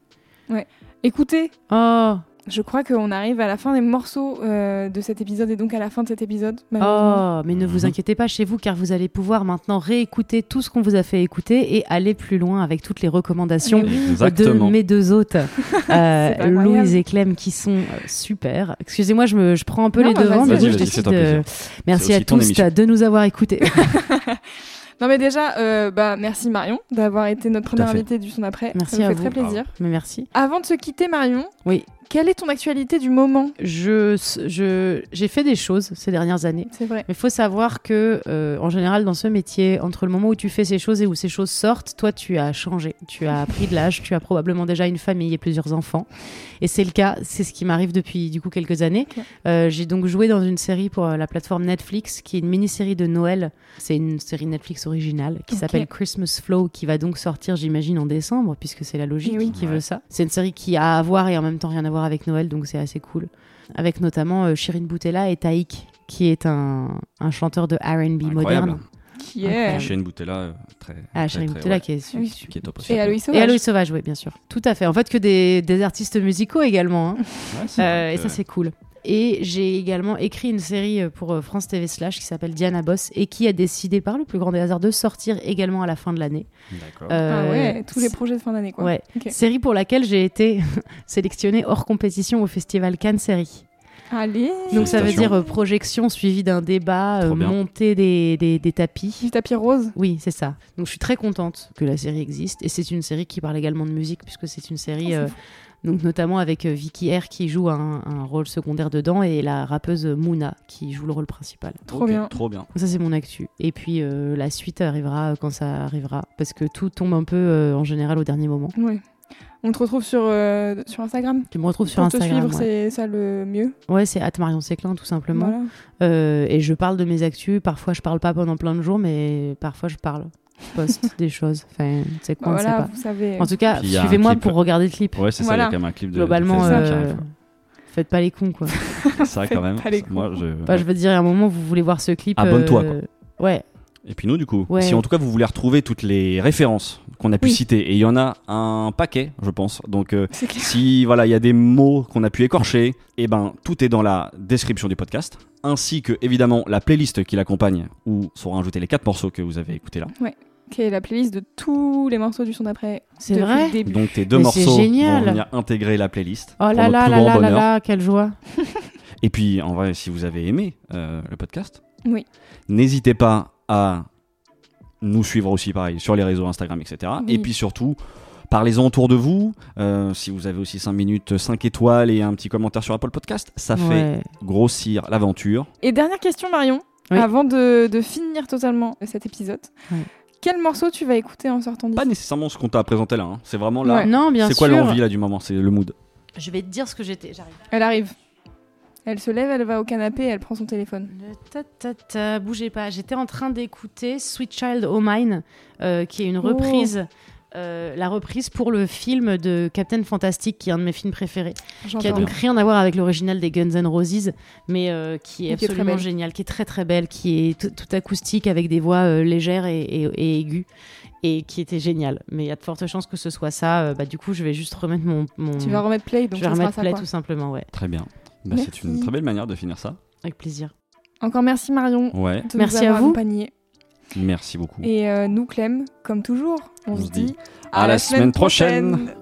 Écoutez, Oh, je crois qu'on arrive à la fin des morceaux euh, de cet épisode et donc à la fin de cet épisode. oh, mais ne vous Mhm. inquiétez pas chez vous, car vous allez pouvoir maintenant réécouter tout ce qu'on vous a fait écouter et aller plus loin avec toutes les recommandations Mais oui. de mes deux hôtes, euh. Louise et Clem, qui sont euh, super. Excusez-moi, je, me, je prends un peu Non, les bah, devants. vas-y, je vas-y, décide de- plaisir. Merci à tous émission. de nous avoir écoutés. Non mais déjà, euh, bah, merci Marion d'avoir été notre première invitée du son après. Merci Ça nous à fait vous. très plaisir. mais merci. Avant de se quitter Marion, Oui. Quelle est ton actualité du moment? Je, je, j'ai fait des choses ces dernières années. C'est vrai. Mais il faut savoir que, euh, en général, dans ce métier, entre le moment où tu fais ces choses et où ces choses sortent, toi, tu as changé. Tu as pris de l'âge, tu as probablement déjà une famille et plusieurs enfants. Et c'est le cas, c'est ce qui m'arrive depuis du coup quelques années. Euh, j'ai donc joué dans une série pour euh, la plateforme Netflix, qui est une mini-série de Noël. C'est une série Netflix originale qui s'appelle Christmas Flow, qui va donc sortir, j'imagine, en décembre, puisque c'est la logique oui. qui Ouais. veut ça. C'est une série qui a à voir et en même temps rien à voir avec Noël, donc c'est assez cool. Avec notamment euh, Shirin Boutella et Taïk, qui est un, un chanteur de R&B moderne. Yeah. Chez Boutella, euh, très. Ah, très, Chérie très, Moutella ouais, qui est Oui. su- qui est top aussi. Et Aloïs Et Sauvage. Aloïs Sauvage, oui, bien sûr. Tout à fait. En fait, que des, des artistes musicaux également. hein. Ouais, Euh, et ça, c'est cool. Et j'ai également écrit une série euh, pour euh, France TV Slash qui s'appelle Diana Boss et qui a décidé, par le plus grand des hasards, de sortir également à la fin de l'année. D'accord. Ah Euh, ouais, tous les projets de fin d'année, quoi. Ouais. Série pour laquelle j'ai été sélectionnée hors compétition au festival Cannes Série. Allez. Donc ça veut dire euh, projection suivie d'un débat, euh, montée des, des, des tapis. Du tapis rose. Oui, c'est ça. Donc je suis très contente que la série existe. Et c'est une série qui parle également de musique, puisque c'est une série, Oh, fou. Donc notamment avec euh, Vicky R qui joue un, un rôle secondaire dedans et la rappeuse Mouna qui joue le rôle principal. Trop bien. Trop bien. Ça, c'est mon actu. Et puis euh, la suite arrivera quand ça arrivera, parce que tout tombe un peu euh, en général au dernier moment. Ouais. On te retrouve sur, euh, sur Instagram? Tu me retrouves sur Pour te Instagram. suivre, ouais. c'est ça le mieux? Ouais, c'est Marion Séclin, tout simplement. Voilà. Euh, et je parle de mes actus. Parfois, je parle pas pendant plein de jours, mais parfois, je parle. Je poste des choses. Enfin, c'est quoi, on sait voilà, pas. vous savez. En tout cas, suivez-moi pour regarder le clip. Ouais, c'est ça, il y a quand même un clip de. Globalement, euh, arrive, quoi. faites pas les cons, quoi. C'est vrai quand même. pas les cons. Moi, je. Enfin, je veux dire, à un moment, vous voulez voir ce clip. Abonne-toi, euh, Ouais, Et puis nous, du coup, Ouais. si en tout cas vous voulez retrouver toutes les références qu'on a pu Oui. citer, et il y en a un paquet, je pense. Donc, euh, si voilà, il y a des mots qu'on a pu écorcher, et ben tout est dans la description du podcast, ainsi que évidemment la playlist qui l'accompagne, où seront ajoutés les quatre morceaux que vous avez écoutés là. Qui est la playlist de tous les morceaux du son d'après. c'est vrai. le début. Donc tes deux Mais c'est morceaux vont venir intégrer la playlist. Oh là là là là là là, quelle joie. Et puis, en vrai, si vous avez aimé euh, le podcast, Oui. n'hésitez pas à nous suivre aussi, pareil, sur les réseaux Instagram, etc. Oui. Et puis surtout, parlez-en autour de vous. Euh, si vous avez aussi 5 minutes, 5 étoiles et un petit commentaire sur Apple Podcast, ça fait grossir l'aventure. Et dernière question, Marion. Oui. Avant de, de finir totalement cet épisode. Ouais. Quel morceau tu vas écouter en sortant d'ici Pas nécessairement ce qu'on t'a présenté là, hein. c'est vraiment là. Ouais. Non, bien c'est quoi l'envie là du moment? C'est le mood. Je vais te dire ce que j'étais. J'arrive. Elle arrive. Elle se lève, elle va au canapé, elle prend son téléphone. Ta, ta, ta, bougez pas. J'étais en train d'écouter Sweet Child O' Mine, euh, qui est une Oh. Euh, la reprise pour le film de Captain Fantastic, qui est un de mes films préférés, qui a donc rien à voir avec l'original des Guns N' Roses, mais euh, qui est qui absolument génial, qui est très très belle, qui est tout, acoustique avec des voix euh, légères et, et, et aiguës. Et qui était génial. Mais il y a de fortes chances que ce soit ça. Euh, bah, du coup, je vais juste remettre mon. mon... Tu vas remettre play, donc je vais remettre play tout simplement, ouais. Très bien. Bah, c'est une très belle manière de finir ça. Avec plaisir. Encore merci Marion Ouais, de Merci nous à vous. Merci beaucoup. Et euh, nous, Clem, comme toujours, on, On se dit à la semaine prochaine.